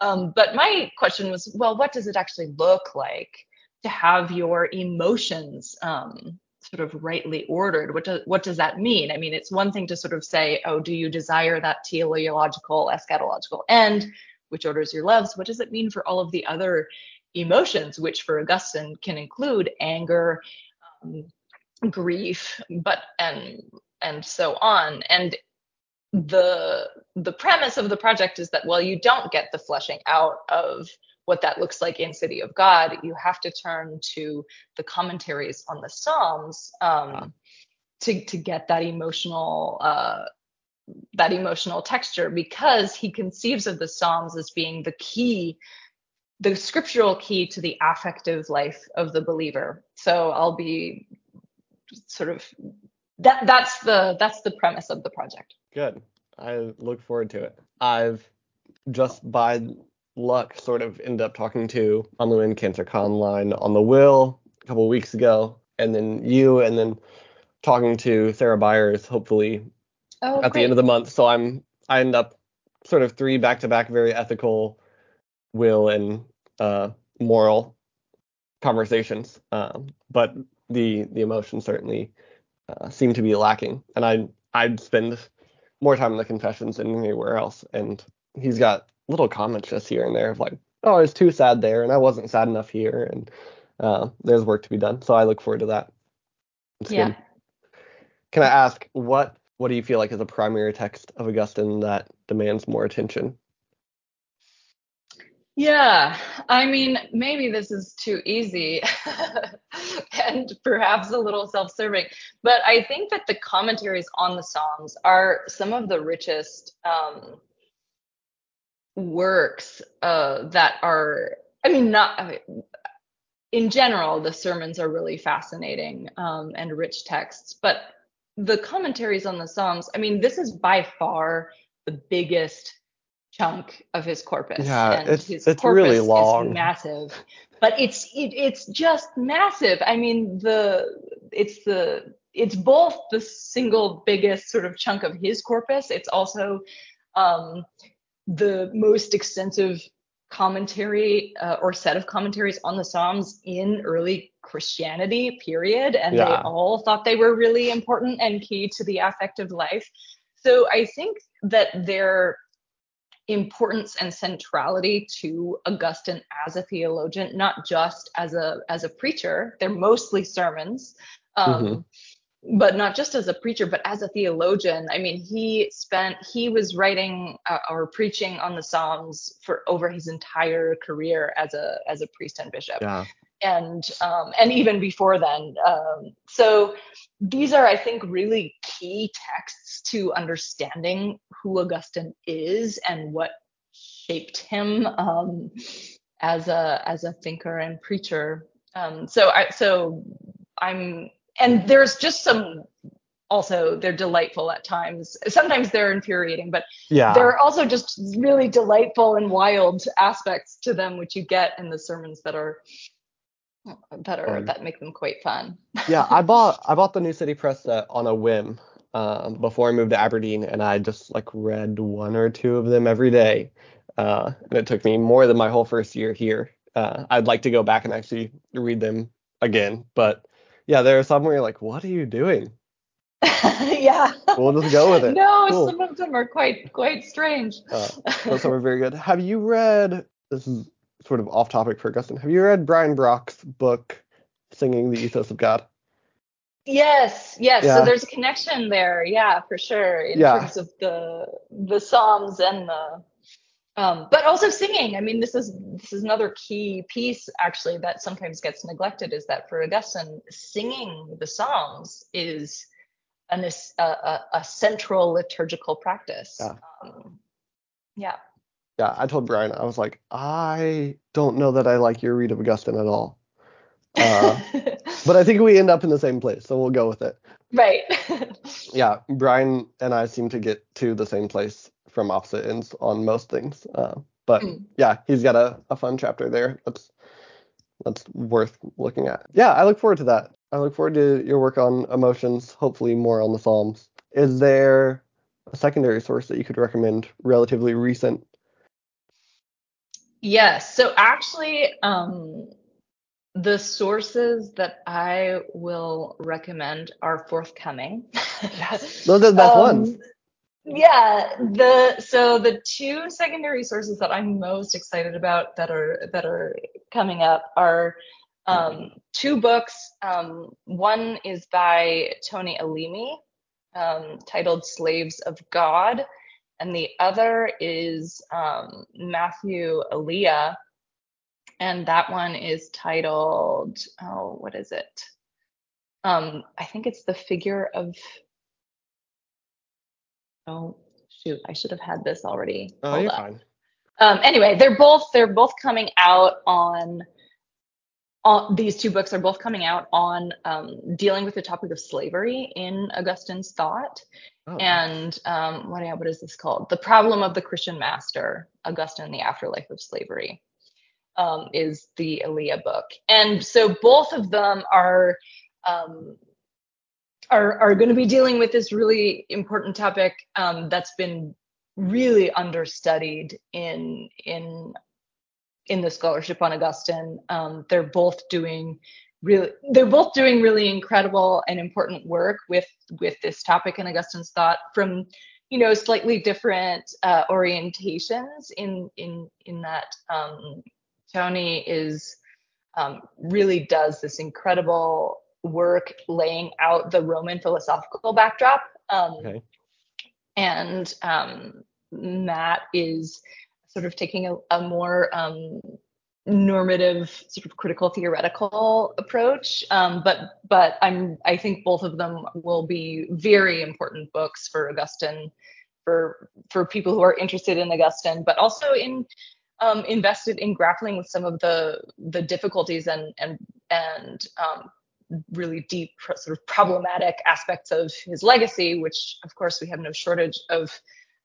Um, but my question was, well, what does it actually look like to have your emotions um, sort of rightly ordered? What does what does that mean? I mean, it's one thing to sort of say, oh, do you desire that teleological, eschatological end, which orders your loves? What does it mean for all of the other emotions, which for Augustine can include anger, um, grief, but and and so on. And the the premise of the project is that while you don't get the fleshing out of what that looks like in City of God. You have to turn to the commentaries on the Psalms um, to to get that emotional. Uh, that emotional texture because he conceives of the psalms as being the key the scriptural key to the affective life of the believer so i'll be sort of that that's the that's the premise of the project Good. I look forward to it. I've just by luck sort of ended up talking to on the Han-luen Kantzer Komline on the Will a couple weeks ago, and then you, and then talking to Sarah Byers hopefully oh at the end of the month. So I'm I end up sort of three back to back very ethical will and uh, moral conversations. Um, but the the emotions certainly uh, seem to be lacking, and I I'd spend more time in the confessions than anywhere else. And he's got little comments just here and there of like, oh, it's too sad there, and I wasn't sad enough here, and uh, there's work to be done. So I look forward to that. It's yeah good. Can I ask what what do you feel like is a primary text of Augustine that demands more attention? Yeah, I mean, maybe this is too easy and perhaps a little self serving, but I think that the commentaries on the Psalms are some of the richest um, works uh, that are, I mean, not, I mean, in general, the sermons are really fascinating um, and rich texts, but the commentaries on the Psalms, I mean, this is by far the biggest chunk of his corpus. Yeah, and it's- his it's corpus really long. is massive. But it's it, it's just massive. I mean the it's the it's both the single biggest sort of chunk of his corpus. It's also um the most extensive commentary uh, or set of commentaries on the psalms in early christianity period and they all thought they were really important and key to the affective life so i think that their importance and centrality to Augustine as a theologian, not just as a as a preacher. They're mostly sermons, um, but not just as a preacher, but as a theologian. I mean, he spent he was writing uh, or preaching on the Psalms for over his entire career as a as a priest and bishop Yeah. and um, and even before then. Um, so these are, I think, really key texts to understanding who Augustine is and what shaped him um, as a as a thinker and preacher. Um, so I so I'm and there's just some also they're delightful at times sometimes they're infuriating but Yeah. there are also just really delightful and wild aspects to them which you get in the sermons that are that are Um, that make them quite fun yeah, I bought I bought the New City Press set on a whim um, before I moved to Aberdeen, and I just like read one or two of them every day, uh, and it took me more than my whole first year here. Uh, I'd like to go back and actually read them again, but yeah, there are some where you're like, what are you doing? yeah We'll just go with it. no Cool. some of them are quite quite strange Uh, some are very good. Have you read? This is sort of off topic for Augustine. Have you read Brian Brock's book, Singing the Ethos of God? yes yes Yeah. so there's a connection there yeah for sure in Yeah. terms of the the psalms and the um, but also singing i mean this is this is another key piece actually that sometimes gets neglected is that for augustine singing the songs is an, a, a, a central liturgical practice Yeah. um, yeah Yeah, I told Brian, I was like, I don't know that I like your read of Augustine at all. Uh, but I think we end up in the same place, so we'll go with it. Right Yeah, Brian and I seem to get to the same place from opposite ends on most things. Uh, But Mm. yeah, he's got a, a fun chapter there. That's that's worth looking at. Yeah, I look forward to that. I look forward to your work on emotions, hopefully more on the Psalms. Is there a secondary source that you could recommend relatively recent? Yes. So actually, um, the sources that I will recommend are forthcoming. Those are the best Um, ones. Yeah, the so the two secondary sources that I'm most excited about that are that are coming up are um, two books. Um, one is by Toni Alimi, um, titled "Slaves of God," and the other is um, Matthew Elia, and that one is titled oh, what is it? Um, I think it's the figure of oh shoot, I should have had this already. Oh, Hold you're up. fine. Um, anyway, they're both they're both coming out on on these two books are both coming out on um, dealing with the topic of slavery in Augustine's thought. Oh, And um, what what is this called? The problem of the Christian master, Augustine, and the afterlife of slavery, um, is the Elia book. And so both of them are um, are are going to be dealing with this really important topic um, that's been really understudied in in in the scholarship on Augustine. Um, they're both doing really they're both doing really incredible and important work with with this topic in Augustine's thought from you know slightly different uh, orientations in in in that um, Toni is um, really does this incredible work laying out the Roman philosophical backdrop. Um, Okay. And um, Matt is sort of taking a, a more um, normative, sort of critical theoretical approach. Um, but but I'm I think both of them will be very important books for Augustine, for for people who are interested in Augustine, but also in um, invested in grappling with some of the the difficulties and and and um, really deep sort of problematic aspects of his legacy, which of course we have no shortage of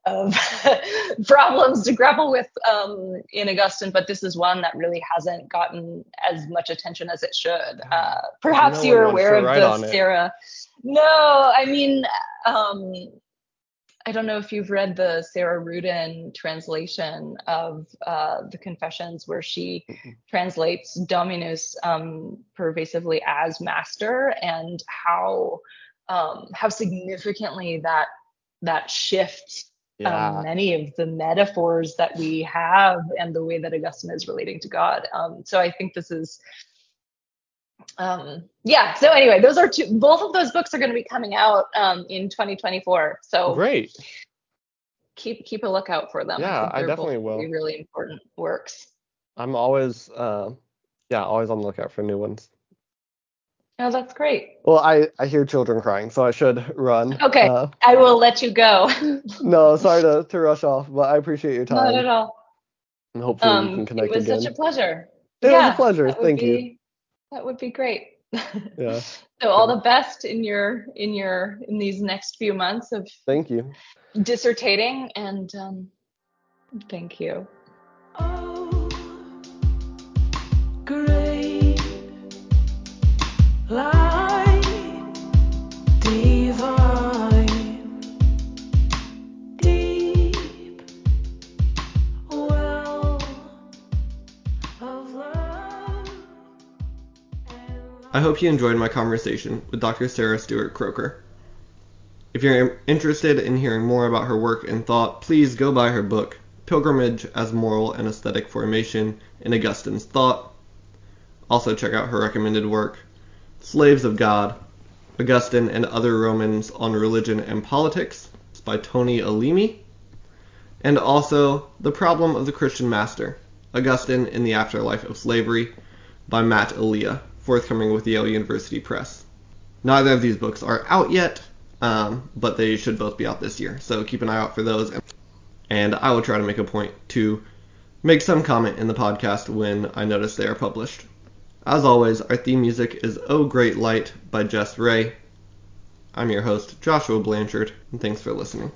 of problems to grapple with um, in Augustine, but this is one that really hasn't gotten as much attention as it should. Uh, perhaps No you're aware of the on it. Sarah. No, I mean, um, I don't know if you've read the Sarah Ruden translation of uh, the Confessions, where she translates Dominus um, pervasively as master, and how um, how significantly that that shifts Yeah. um, many of the metaphors that we have and the way that Augustine is relating to God. Um, so I think this is, um, yeah. So anyway, those are two. Both of those books are going to be coming out um, in 2024. So Great. keep keep a lookout for them. Yeah, think I definitely will. Really, really important works. I'm always, uh, yeah, always on the lookout for new ones. Oh, that's great. Well, I I hear children crying, so I should run. Okay. Uh, I will let you go. no, sorry to, to rush off, but I appreciate your Not at time. all. And hopefully we Um, can it was again. such a pleasure. It was a Yeah, pleasure. Thank you. That would be great. Yeah. So all the best in your in your in these next few months of Thank you. dissertating and um, thank you. I hope you enjoyed my conversation with Dr. Sarah Stewart Kroeker. If you're interested in hearing more about her work and thought, please go buy her book, Pilgrimage as Moral and Aesthetic Formation in Augustine's Thought. Also, check out her recommended work, Slaves of God Augustine and Other Romans on Religion and Politics by Toni Alimi. And also, The Problem of the Christian Master Augustine in the Afterlife of Slavery by Matt Elia, forthcoming with Yale University Press. Neither of these books are out yet, um, but they should both be out this year, so keep an eye out for those. And I will try to make a point to make some comment in the podcast when I notice they are published. As always, our theme music is Oh Great Light by Jess Ray. I'm your host, Joshua Blanchard, and thanks for listening.